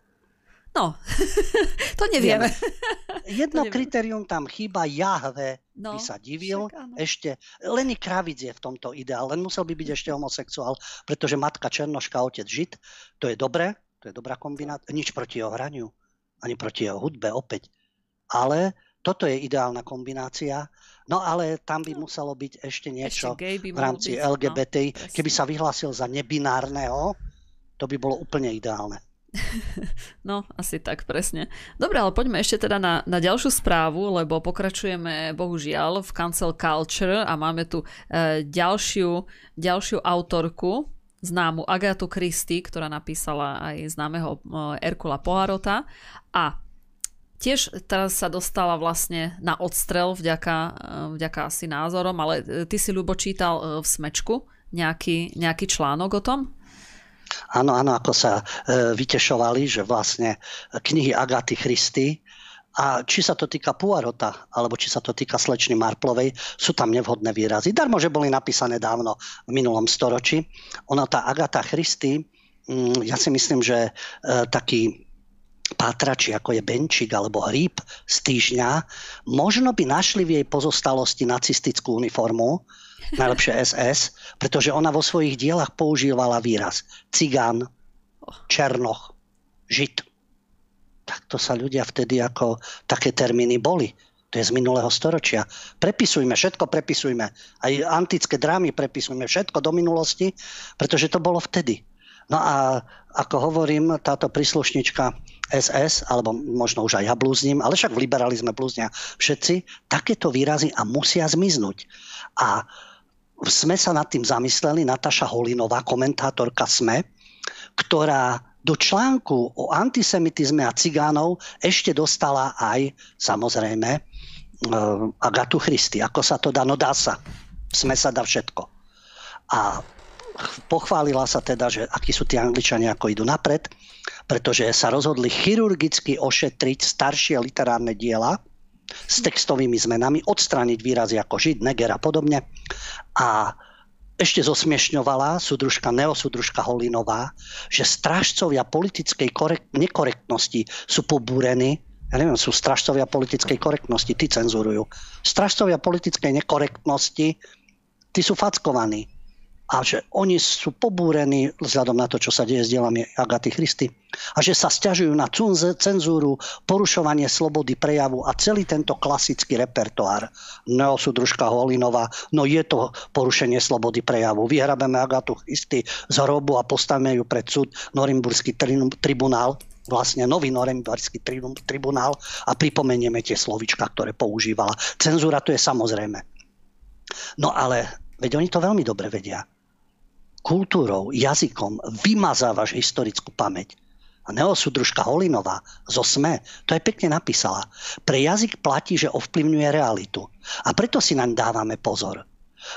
No, to nevieme. Jedno to kritérium tam chýba, Jahve no, by sa divil. Však, ešte, Lenny Kravic je v tomto ideál, len musel by byť ešte homosexuál, pretože matka Černoška, otec Žid, to je dobré, to je dobrá kombinácia, nič proti jeho hraniu, ani proti jeho hudbe opäť. Ale toto je ideálna kombinácia. No ale tam by no. muselo byť ešte niečo ešte v rámci byť, LGBT. No, Keby sa vyhlásil za nebinárneho, to by bolo úplne ideálne. No, asi tak, presne. Dobre, ale poďme ešte teda na, na ďalšiu správu, lebo pokračujeme bohužiaľ v Cancel Culture a máme tu e, ďalšiu, ďalšiu autorku, známu Agatu Christy, ktorá napísala aj známeho e, Erkula Poharota a tiež teraz sa dostala vlastne na odstrel vďaka, e, vďaka asi názorom, ale e, ty si ľubo čítal v Smečku nejaký, nejaký článok o tom? Áno, áno, ako sa e, vytešovali, že vlastne knihy Agaty Christy a či sa to týka Puarota, alebo či sa to týka slečny Marplovej, sú tam nevhodné výrazy. Darmo, že boli napísané dávno v minulom storočí. Ona, tá Agata Christy, mm, ja si myslím, že e, taký pátrači, ako je Benčík alebo Hríb z týždňa, možno by našli v jej pozostalosti nacistickú uniformu, najlepšie SS, pretože ona vo svojich dielach používala výraz cigán, černoch, žid. Tak to sa ľudia vtedy ako také termíny boli. To je z minulého storočia. Prepisujme, všetko prepisujme. Aj antické drámy prepisujme, všetko do minulosti, pretože to bolo vtedy. No a ako hovorím, táto príslušnička SS, alebo možno už aj ja blúznim, ale však v liberalizme blúznia všetci, takéto výrazy a musia zmiznúť. A sme sa nad tým zamysleli, Nataša Holinová, komentátorka SME, ktorá do článku o antisemitizme a cigánov ešte dostala aj, samozrejme, e, Agatu Christy. Ako sa to dá? No dá sa. Sme sa dá všetko. A pochválila sa teda, že akí sú tí angličania, ako idú napred, pretože sa rozhodli chirurgicky ošetriť staršie literárne diela s textovými zmenami, odstrániť výrazy ako žid, neger a podobne. A ešte zosmiešňovala súdružka, neosúdružka Holinová, že strážcovia politickej korekt, nekorektnosti sú pobúrení ja neviem, sú stražcovia politickej korektnosti, tí cenzurujú. Stražcovia politickej nekorektnosti, tí sú fackovaní. A že oni sú pobúrení vzhľadom na to, čo sa deje s dielami Agaty Christy. A že sa stiažujú na cenzúru, porušovanie slobody prejavu a celý tento klasický repertoár. Neosudružka Holinová, no je to porušenie slobody prejavu. Vyhrabeme Agatu Christy z hrobu a postavíme ju pred súd Norimburský tribunál vlastne nový norimberský tribunál a pripomenieme tie slovička, ktoré používala. Cenzúra to je samozrejme. No ale veď oni to veľmi dobre vedia. Kultúrou, jazykom vymazávaš historickú pamäť. A neosudružka Holinová zo SME to aj pekne napísala. Pre jazyk platí, že ovplyvňuje realitu. A preto si naň dávame pozor.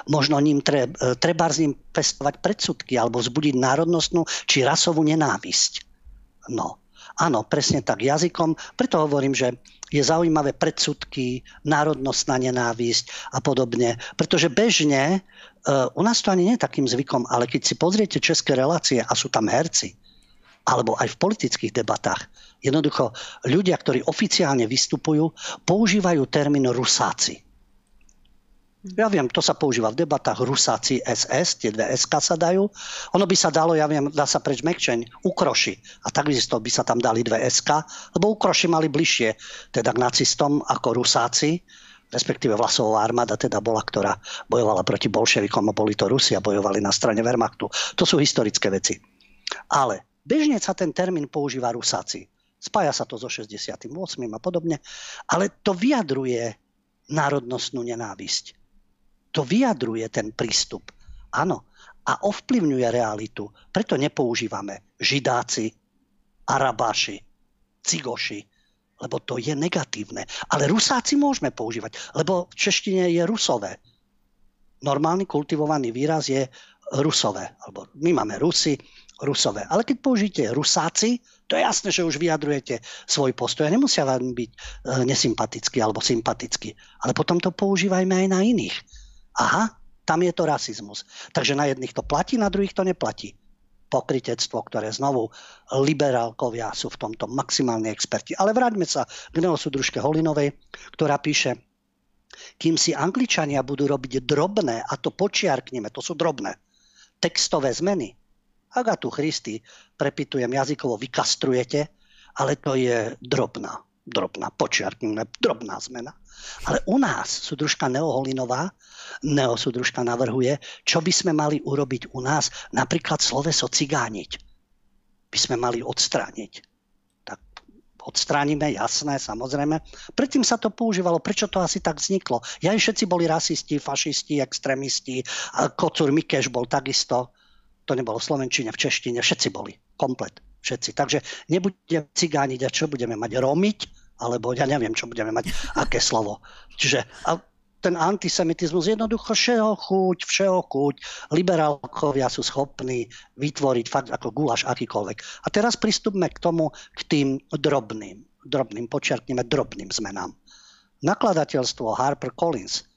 Možno ním tre, treba s ním pestovať predsudky alebo vzbudiť národnostnú či rasovú nenávisť. No, Áno, presne tak jazykom. Preto hovorím, že je zaujímavé predsudky, národnostná nenávisť a podobne. Pretože bežne, u nás to ani nie je takým zvykom, ale keď si pozriete české relácie a sú tam herci, alebo aj v politických debatách, jednoducho ľudia, ktorí oficiálne vystupujú, používajú termín rusáci. Ja viem, to sa používa v debatách, Rusáci SS, tie dve SK sa dajú. Ono by sa dalo, ja viem, dá sa preč Mekčeň, Ukroši. A takisto by sa tam dali dve SK, lebo Ukroši mali bližšie teda k nacistom ako Rusáci, respektíve Vlasová armáda teda bola, ktorá bojovala proti bolševikom a boli to Rusi a bojovali na strane Wehrmachtu. To sú historické veci. Ale bežne sa ten termín používa Rusáci. Spája sa to so 68. a podobne, ale to vyjadruje národnostnú nenávisť to vyjadruje ten prístup. Áno. A ovplyvňuje realitu. Preto nepoužívame židáci, arabáši, cigoši, lebo to je negatívne. Ale rusáci môžeme používať, lebo v češtine je rusové. Normálny kultivovaný výraz je rusové. Alebo my máme rusy, rusové. Ale keď použijete rusáci, to je jasné, že už vyjadrujete svoj postoj. Nemusia vám byť e, nesympatický alebo sympatický. Ale potom to používajme aj na iných aha, tam je to rasizmus. Takže na jedných to platí, na druhých to neplatí. Pokritectvo, ktoré znovu liberálkovia sú v tomto maximálni experti. Ale vráťme sa k neosudružke Holinovej, ktorá píše, kým si Angličania budú robiť drobné, a to počiarkneme, to sú drobné, textové zmeny, Agatu Christy, prepitujem jazykovo, vykastrujete, ale to je drobná, drobná, počiarkneme, drobná zmena. Ale u nás súdružka Neoholinová, Neosúdružka navrhuje, čo by sme mali urobiť u nás, napríklad sloveso cigániť. By sme mali odstrániť. Tak odstránime, jasné, samozrejme. Predtým sa to používalo, prečo to asi tak vzniklo? Ja všetci boli rasisti, fašisti, extrémisti, Kocur Mikeš bol takisto. To nebolo v Slovenčine, v Češtine, všetci boli, komplet, všetci. Takže nebudeme cigániť a čo budeme mať, romiť? alebo ja neviem, čo budeme mať, aké slovo. Čiže a ten antisemitizmus jednoducho všeho chuť, všeho chuť. Liberálkovia sú schopní vytvoriť fakt ako gulaš akýkoľvek. A teraz pristupme k tomu, k tým drobným, drobným, počiarkneme drobným zmenám. Nakladateľstvo Harper Collins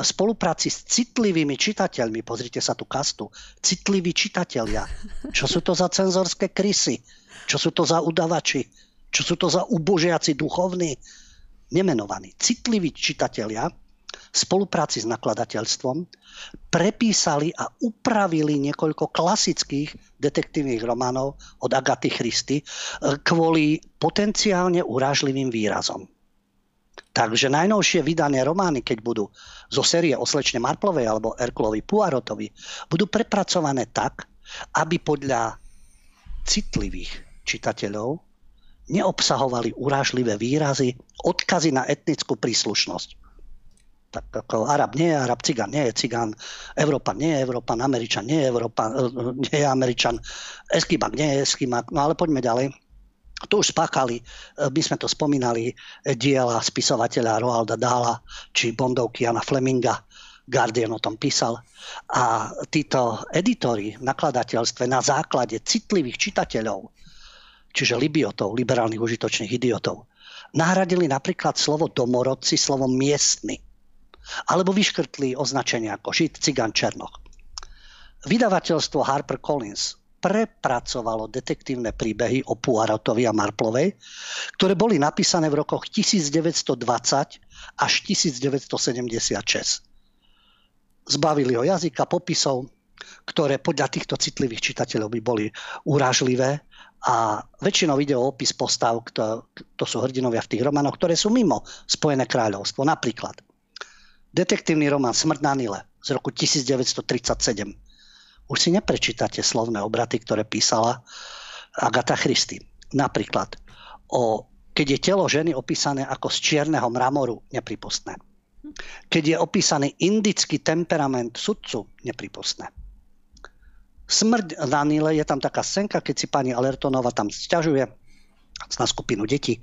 spolupráci s citlivými čitateľmi, pozrite sa tu kastu, citliví čitatelia. Čo sú to za cenzorské krysy? Čo sú to za udavači? Čo sú to za ubožiaci duchovní? Nemenovaní. Citliví čitatelia v spolupráci s nakladateľstvom prepísali a upravili niekoľko klasických detektívnych románov od Agaty Christy e, kvôli potenciálne urážlivým výrazom. Takže najnovšie vydané romány, keď budú zo série o slečne Marplovej alebo Erkulovi Puarotovi, budú prepracované tak, aby podľa citlivých čitateľov neobsahovali urážlivé výrazy, odkazy na etnickú príslušnosť. Tak ako Arab nie je Arab, Cigán nie je Cigán, Európa nie je Európan, Američan nie je Európan, eh, nie je Američan, Eskimak nie je Eskimak. No ale poďme ďalej. To už spáchali, eh, my sme to spomínali, eh, diela spisovateľa Roalda Dála či Bondovky Jana Fleminga. Guardian o tom písal. A títo editori v nakladateľstve na základe citlivých čitateľov čiže libiotov, liberálnych užitočných idiotov, nahradili napríklad slovo domorodci slovom miestny. Alebo vyškrtli označenia ako Žid, Cigan, Černoch. Vydavateľstvo HarperCollins prepracovalo detektívne príbehy o Puarotovi a Marplovej, ktoré boli napísané v rokoch 1920 až 1976. Zbavili ho jazyka, popisov, ktoré podľa týchto citlivých čitateľov by boli urážlivé a väčšinou ide o opis postav, to, to sú hrdinovia v tých románoch, ktoré sú mimo Spojené kráľovstvo. Napríklad detektívny román Smrť na Nile z roku 1937. Už si neprečítate slovné obraty, ktoré písala Agatha Christie. Napríklad o keď je telo ženy opísané ako z čierneho mramoru, nepripustné. Keď je opísaný indický temperament sudcu, nepripustné Smrť na Nile, je tam taká scénka, keď si pani Alertonova tam sťažuje na skupinu detí.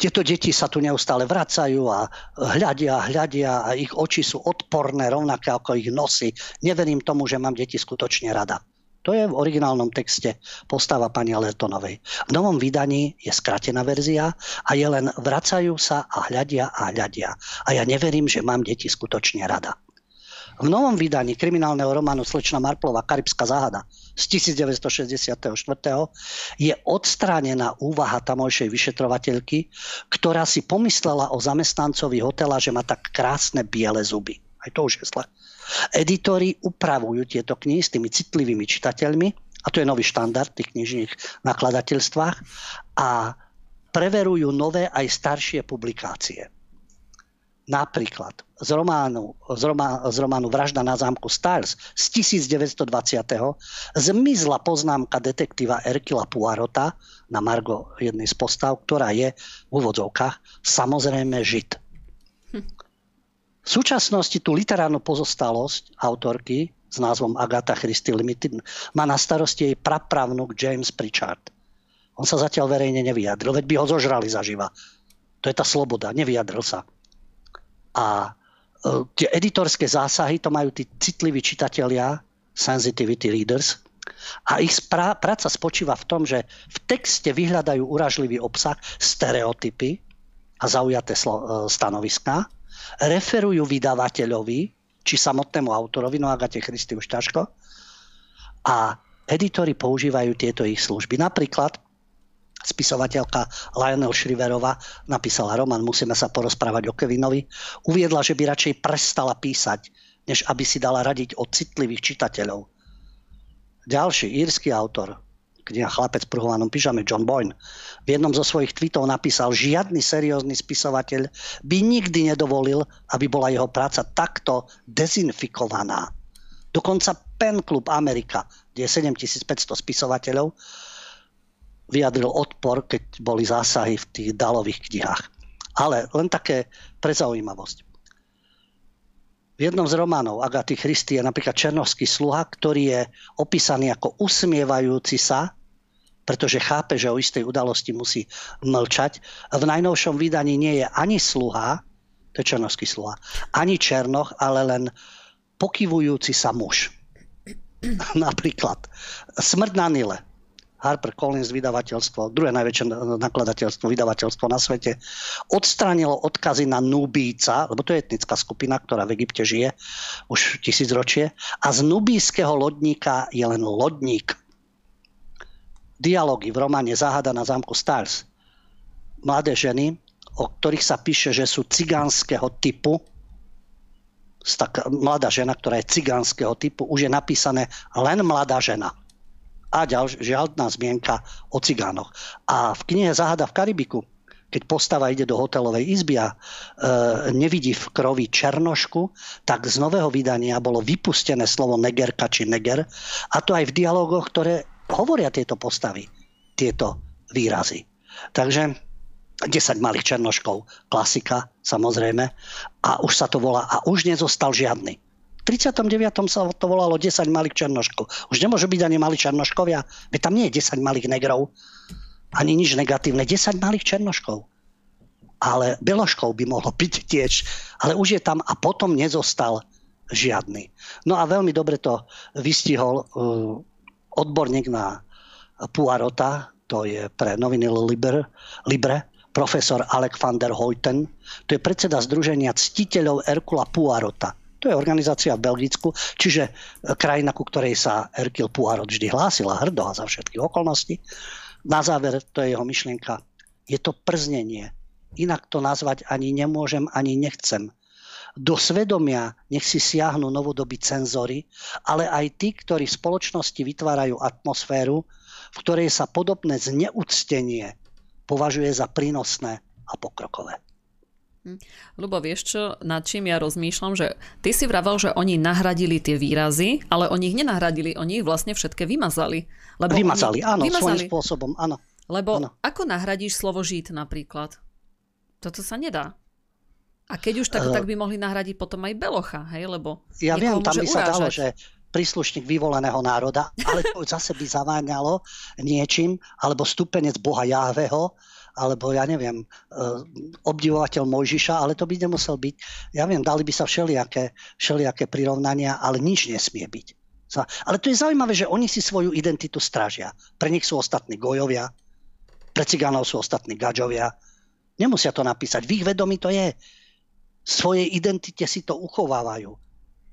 Tieto deti sa tu neustále vracajú a hľadia, hľadia a ich oči sú odporné, rovnaké ako ich nosy. Neverím tomu, že mám deti skutočne rada. To je v originálnom texte postava pani Alertonovej. V novom vydaní je skratená verzia a je len vracajú sa a hľadia a hľadia. A ja neverím, že mám deti skutočne rada. V novom vydaní kriminálneho románu Slečna Marplova Karibská záhada z 1964. je odstránená úvaha tamojšej vyšetrovateľky, ktorá si pomyslela o zamestnancovi hotela, že má tak krásne biele zuby. Aj to už je zle. Editori upravujú tieto knihy s tými citlivými čitateľmi, a to je nový štandard v tých knižných nakladateľstvách, a preverujú nové aj staršie publikácie. Napríklad z románu, z, romá, z románu Vražda na zámku Styles z 1920. zmizla poznámka detektíva Erkila Puarota na Margo jednej z postav, ktorá je v úvodzovkách samozrejme Žid. V súčasnosti tú literárnu pozostalosť autorky s názvom Agatha Christie Limited má na starosti jej prapravnúk James Pritchard. On sa zatiaľ verejne nevyjadril, veď by ho zožrali zaživa. To je tá sloboda, nevyjadril sa. A e, tie editorské zásahy to majú tí citliví čitatelia, sensitivity readers, a ich sprá- práca spočíva v tom, že v texte vyhľadajú uražlivý obsah, stereotypy a zaujaté slo- e, stanoviská, referujú vydavateľovi, či samotnému autorovi, no Agate Christy už ťažko, a editori používajú tieto ich služby. Napríklad spisovateľka Lionel Shriverova napísala román Musíme sa porozprávať o Kevinovi. Uviedla, že by radšej prestala písať, než aby si dala radiť od citlivých čitateľov. Ďalší írsky autor, kniha Chlapec v pruhovanom pyžame, John Boyne, v jednom zo svojich tweetov napísal, žiadny seriózny spisovateľ by nikdy nedovolil, aby bola jeho práca takto dezinfikovaná. Dokonca Pen Club Amerika, kde je 7500 spisovateľov, vyjadril odpor, keď boli zásahy v tých dalových knihách. Ale len také pre zaujímavosť. V jednom z románov Agaty Christy je napríklad Černovský sluha, ktorý je opísaný ako usmievajúci sa, pretože chápe, že o istej udalosti musí mlčať. V najnovšom vydaní nie je ani sluha, to je Černovský sluha, ani Černoch, ale len pokyvujúci sa muž. Napríklad Smrť na Nile Harper Collins vydavateľstvo, druhé najväčšie nakladateľstvo, vydavateľstvo na svete, odstránilo odkazy na Nubíca, lebo to je etnická skupina, ktorá v Egypte žije už tisícročie, a z nubískeho lodníka je len lodník. Dialógy v románe Záhada na zámku Stars. Mladé ženy, o ktorých sa píše, že sú cigánskeho typu, tak mladá žena, ktorá je cigánskeho typu, už je napísané len mladá žena a ďal, žiadna zmienka o cigánoch. A v knihe Záhada v Karibiku, keď postava ide do hotelovej izby a e, nevidí v krovi černošku, tak z nového vydania bolo vypustené slovo negerka či neger a to aj v dialogoch, ktoré hovoria tieto postavy, tieto výrazy. Takže 10 malých černoškov, klasika samozrejme, a už sa to volá a už nezostal žiadny. 39. sa to volalo 10 malých černoškov. Už nemôžu byť ani malí černoškovia, veď tam nie je 10 malých negrov, ani nič negatívne, 10 malých černoškov. Ale beloškov by mohlo byť tiež, ale už je tam a potom nezostal žiadny. No a veľmi dobre to vystihol uh, odborník na Puarota, to je pre noviny Libre, profesor Alek van der Hoyten, to je predseda Združenia ctiteľov Erkula Puarota. To je organizácia v Belgicku, čiže e, krajina, ku ktorej sa Erkil Puarot vždy hlásila hrdo a za všetky okolnosti. Na záver, to je jeho myšlienka, je to prznenie. Inak to nazvať ani nemôžem, ani nechcem. Do svedomia nech si siahnu novodobí cenzory, ale aj tí, ktorí v spoločnosti vytvárajú atmosféru, v ktorej sa podobné zneúctenie považuje za prínosné a pokrokové. Hm. Lubo, vieš čo, nad čím ja rozmýšľam, že ty si vravel, že oni nahradili tie výrazy, ale oni ich nenahradili, oni ich vlastne všetké vymazali. Lebo vymazali, oni... áno, vymazali. svojím spôsobom, áno. Lebo áno. ako nahradíš slovo žít napríklad? Toto sa nedá. A keď už tak, uh, tak by mohli nahradiť potom aj Belocha, hej, lebo Ja viem, tam by urážať. sa dalo, že príslušník vyvoleného národa, ale to zase by zaváňalo niečím, alebo stupenec Boha Jáveho, alebo ja neviem, e, obdivovateľ Mojžiša, ale to by nemusel byť. Ja viem, dali by sa všelijaké, všelijaké prirovnania, ale nič nesmie byť. Ale to je zaujímavé, že oni si svoju identitu strážia. Pre nich sú ostatní gojovia, pre cigánov sú ostatní gadžovia. Nemusia to napísať. V ich vedomí to je. V svojej identite si to uchovávajú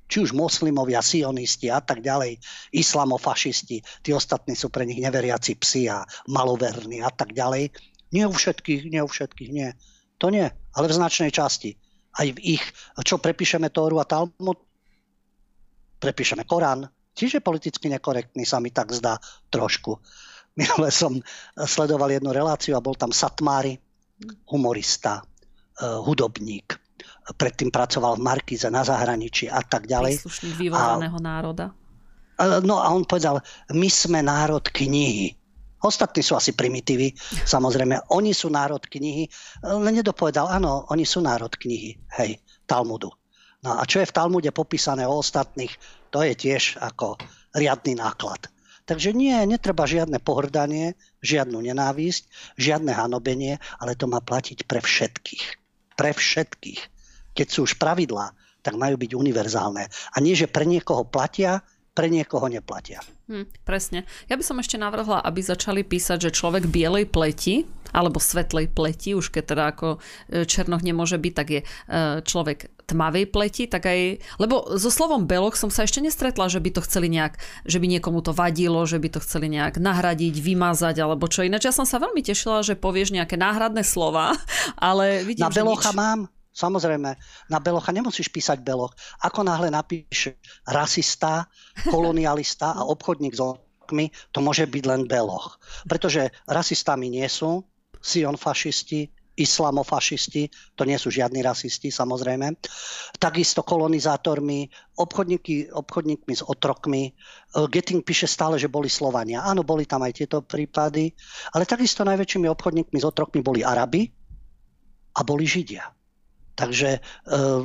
či už moslimovia, sionisti a tak ďalej, islamofašisti, tí ostatní sú pre nich neveriaci psi a maloverní a tak ďalej. Nie u všetkých, nie u všetkých, nie. To nie, ale v značnej časti. Aj v ich, čo prepíšeme Tóru a Talmud, prepíšeme Korán, čiže politicky nekorektný sa mi tak zdá trošku. Minule som sledoval jednu reláciu a bol tam Satmári, humorista, eh, hudobník. Predtým pracoval v Markize na zahraničí a tak ďalej. Príslušník vyvolaného národa. No a on povedal, my sme národ knihy. Ostatní sú asi primitívy, samozrejme. Oni sú národ knihy. Len nedopovedal, áno, oni sú národ knihy, hej, Talmudu. No a čo je v Talmude popísané o ostatných, to je tiež ako riadny náklad. Takže nie, netreba žiadne pohrdanie, žiadnu nenávisť, žiadne hanobenie, ale to má platiť pre všetkých. Pre všetkých. Keď sú už pravidlá, tak majú byť univerzálne. A nie, že pre niekoho platia, pre niekoho neplatia. Hm, presne. Ja by som ešte navrhla, aby začali písať, že človek bielej pleti, alebo svetlej pleti, už keď teda ako e, černoch nemôže byť, tak je e, človek tmavej pleti, tak aj, lebo so slovom belok som sa ešte nestretla, že by to chceli nejak, že by niekomu to vadilo, že by to chceli nejak nahradiť, vymazať, alebo čo. Ináč ja som sa veľmi tešila, že povieš nejaké náhradné slova, ale vidím, Na belocha nič... mám, Samozrejme, na Belocha nemusíš písať Beloch. Ako náhle napíš rasista, kolonialista a obchodník s okmi, to môže byť len Beloch. Pretože rasistami nie sú Sion fašisti, islamofašisti, to nie sú žiadni rasisti samozrejme, takisto kolonizátormi, obchodníky, obchodníkmi s otrokmi. Getting píše stále, že boli Slovania. Áno, boli tam aj tieto prípady, ale takisto najväčšími obchodníkmi s otrokmi boli Arabi a boli Židia. Takže eh,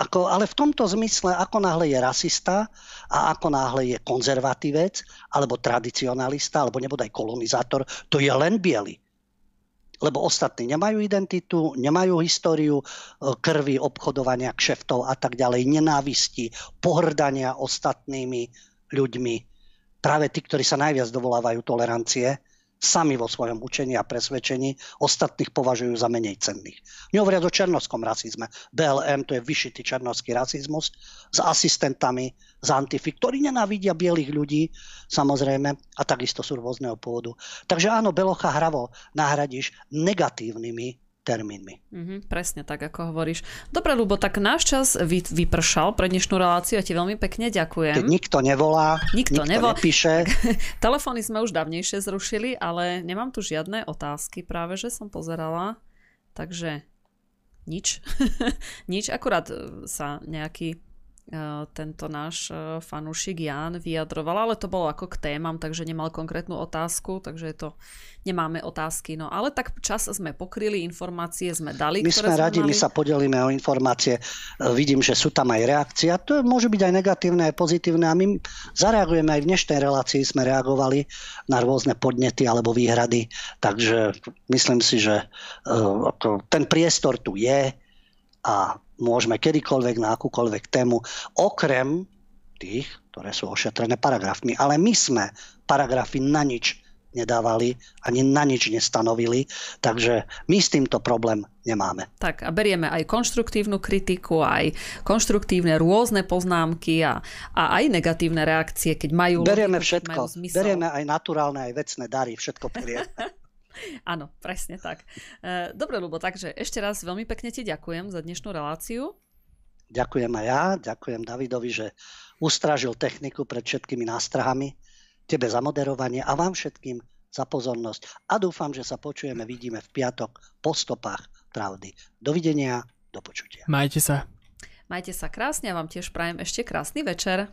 ako, ale v tomto zmysle, ako náhle je rasista a ako náhle je konzervatívec, alebo tradicionalista, alebo nebodaj kolonizátor, to je len biely. Lebo ostatní nemajú identitu, nemajú históriu eh, krvi, obchodovania, kšeftov a tak ďalej, nenávisti, pohrdania ostatnými ľuďmi. Práve tí, ktorí sa najviac dovolávajú tolerancie, sami vo svojom učení a presvedčení ostatných považujú za menej cenných. Nehovoriac o černovskom rasizme. BLM to je vyšitý černovský rasizmus s asistentami z Antify, ktorí nenávidia bielých ľudí, samozrejme, a takisto sú rôzneho pôvodu. Takže áno, Belocha hravo nahradíš negatívnymi termínmi. Mm-hmm, presne tak, ako hovoríš. Dobre, Lubo, tak náš čas vy, vypršal pre dnešnú reláciu a ti veľmi pekne ďakujem. Keď nikto nevolá, nikto, nikto nevolá. nepíše. Telefóny sme už dávnejšie zrušili, ale nemám tu žiadne otázky práve, že som pozerala. Takže nič. nič, akurát sa nejaký tento náš eh, fanúšik Jan vyjadroval, ale to bolo ako k témam, takže nemal konkrétnu otázku, takže to, nemáme otázky. No ale tak čas sme pokryli, informácie sme dali. My sme radi, mali. my sa podelíme o informácie. Eh, vidím, že sú tam aj reakcie a to môže byť aj negatívne, aj pozitívne a my zareagujeme aj v dnešnej relácii, sme reagovali na rôzne podnety alebo výhrady, takže myslím si, že ten priestor tu je a môžeme kedykoľvek na akúkoľvek tému, okrem tých, ktoré sú ošetrené paragrafmi. Ale my sme paragrafy na nič nedávali, ani na nič nestanovili, takže my s týmto problém nemáme. Tak a berieme aj konštruktívnu kritiku, aj konštruktívne rôzne poznámky a, a aj negatívne reakcie, keď majú... Berieme logiku, všetko, majú zmysel. berieme aj naturálne, aj vecné dary, všetko berieme. Áno, presne tak. E, Dobre, Lubo, takže ešte raz veľmi pekne ti ďakujem za dnešnú reláciu. Ďakujem aj ja, ďakujem Davidovi, že ustražil techniku pred všetkými nástrahami, tebe za moderovanie a vám všetkým za pozornosť. A dúfam, že sa počujeme, vidíme v piatok po stopách pravdy. Dovidenia, do počutia. Majte sa. Majte sa krásne a vám tiež prajem ešte krásny večer.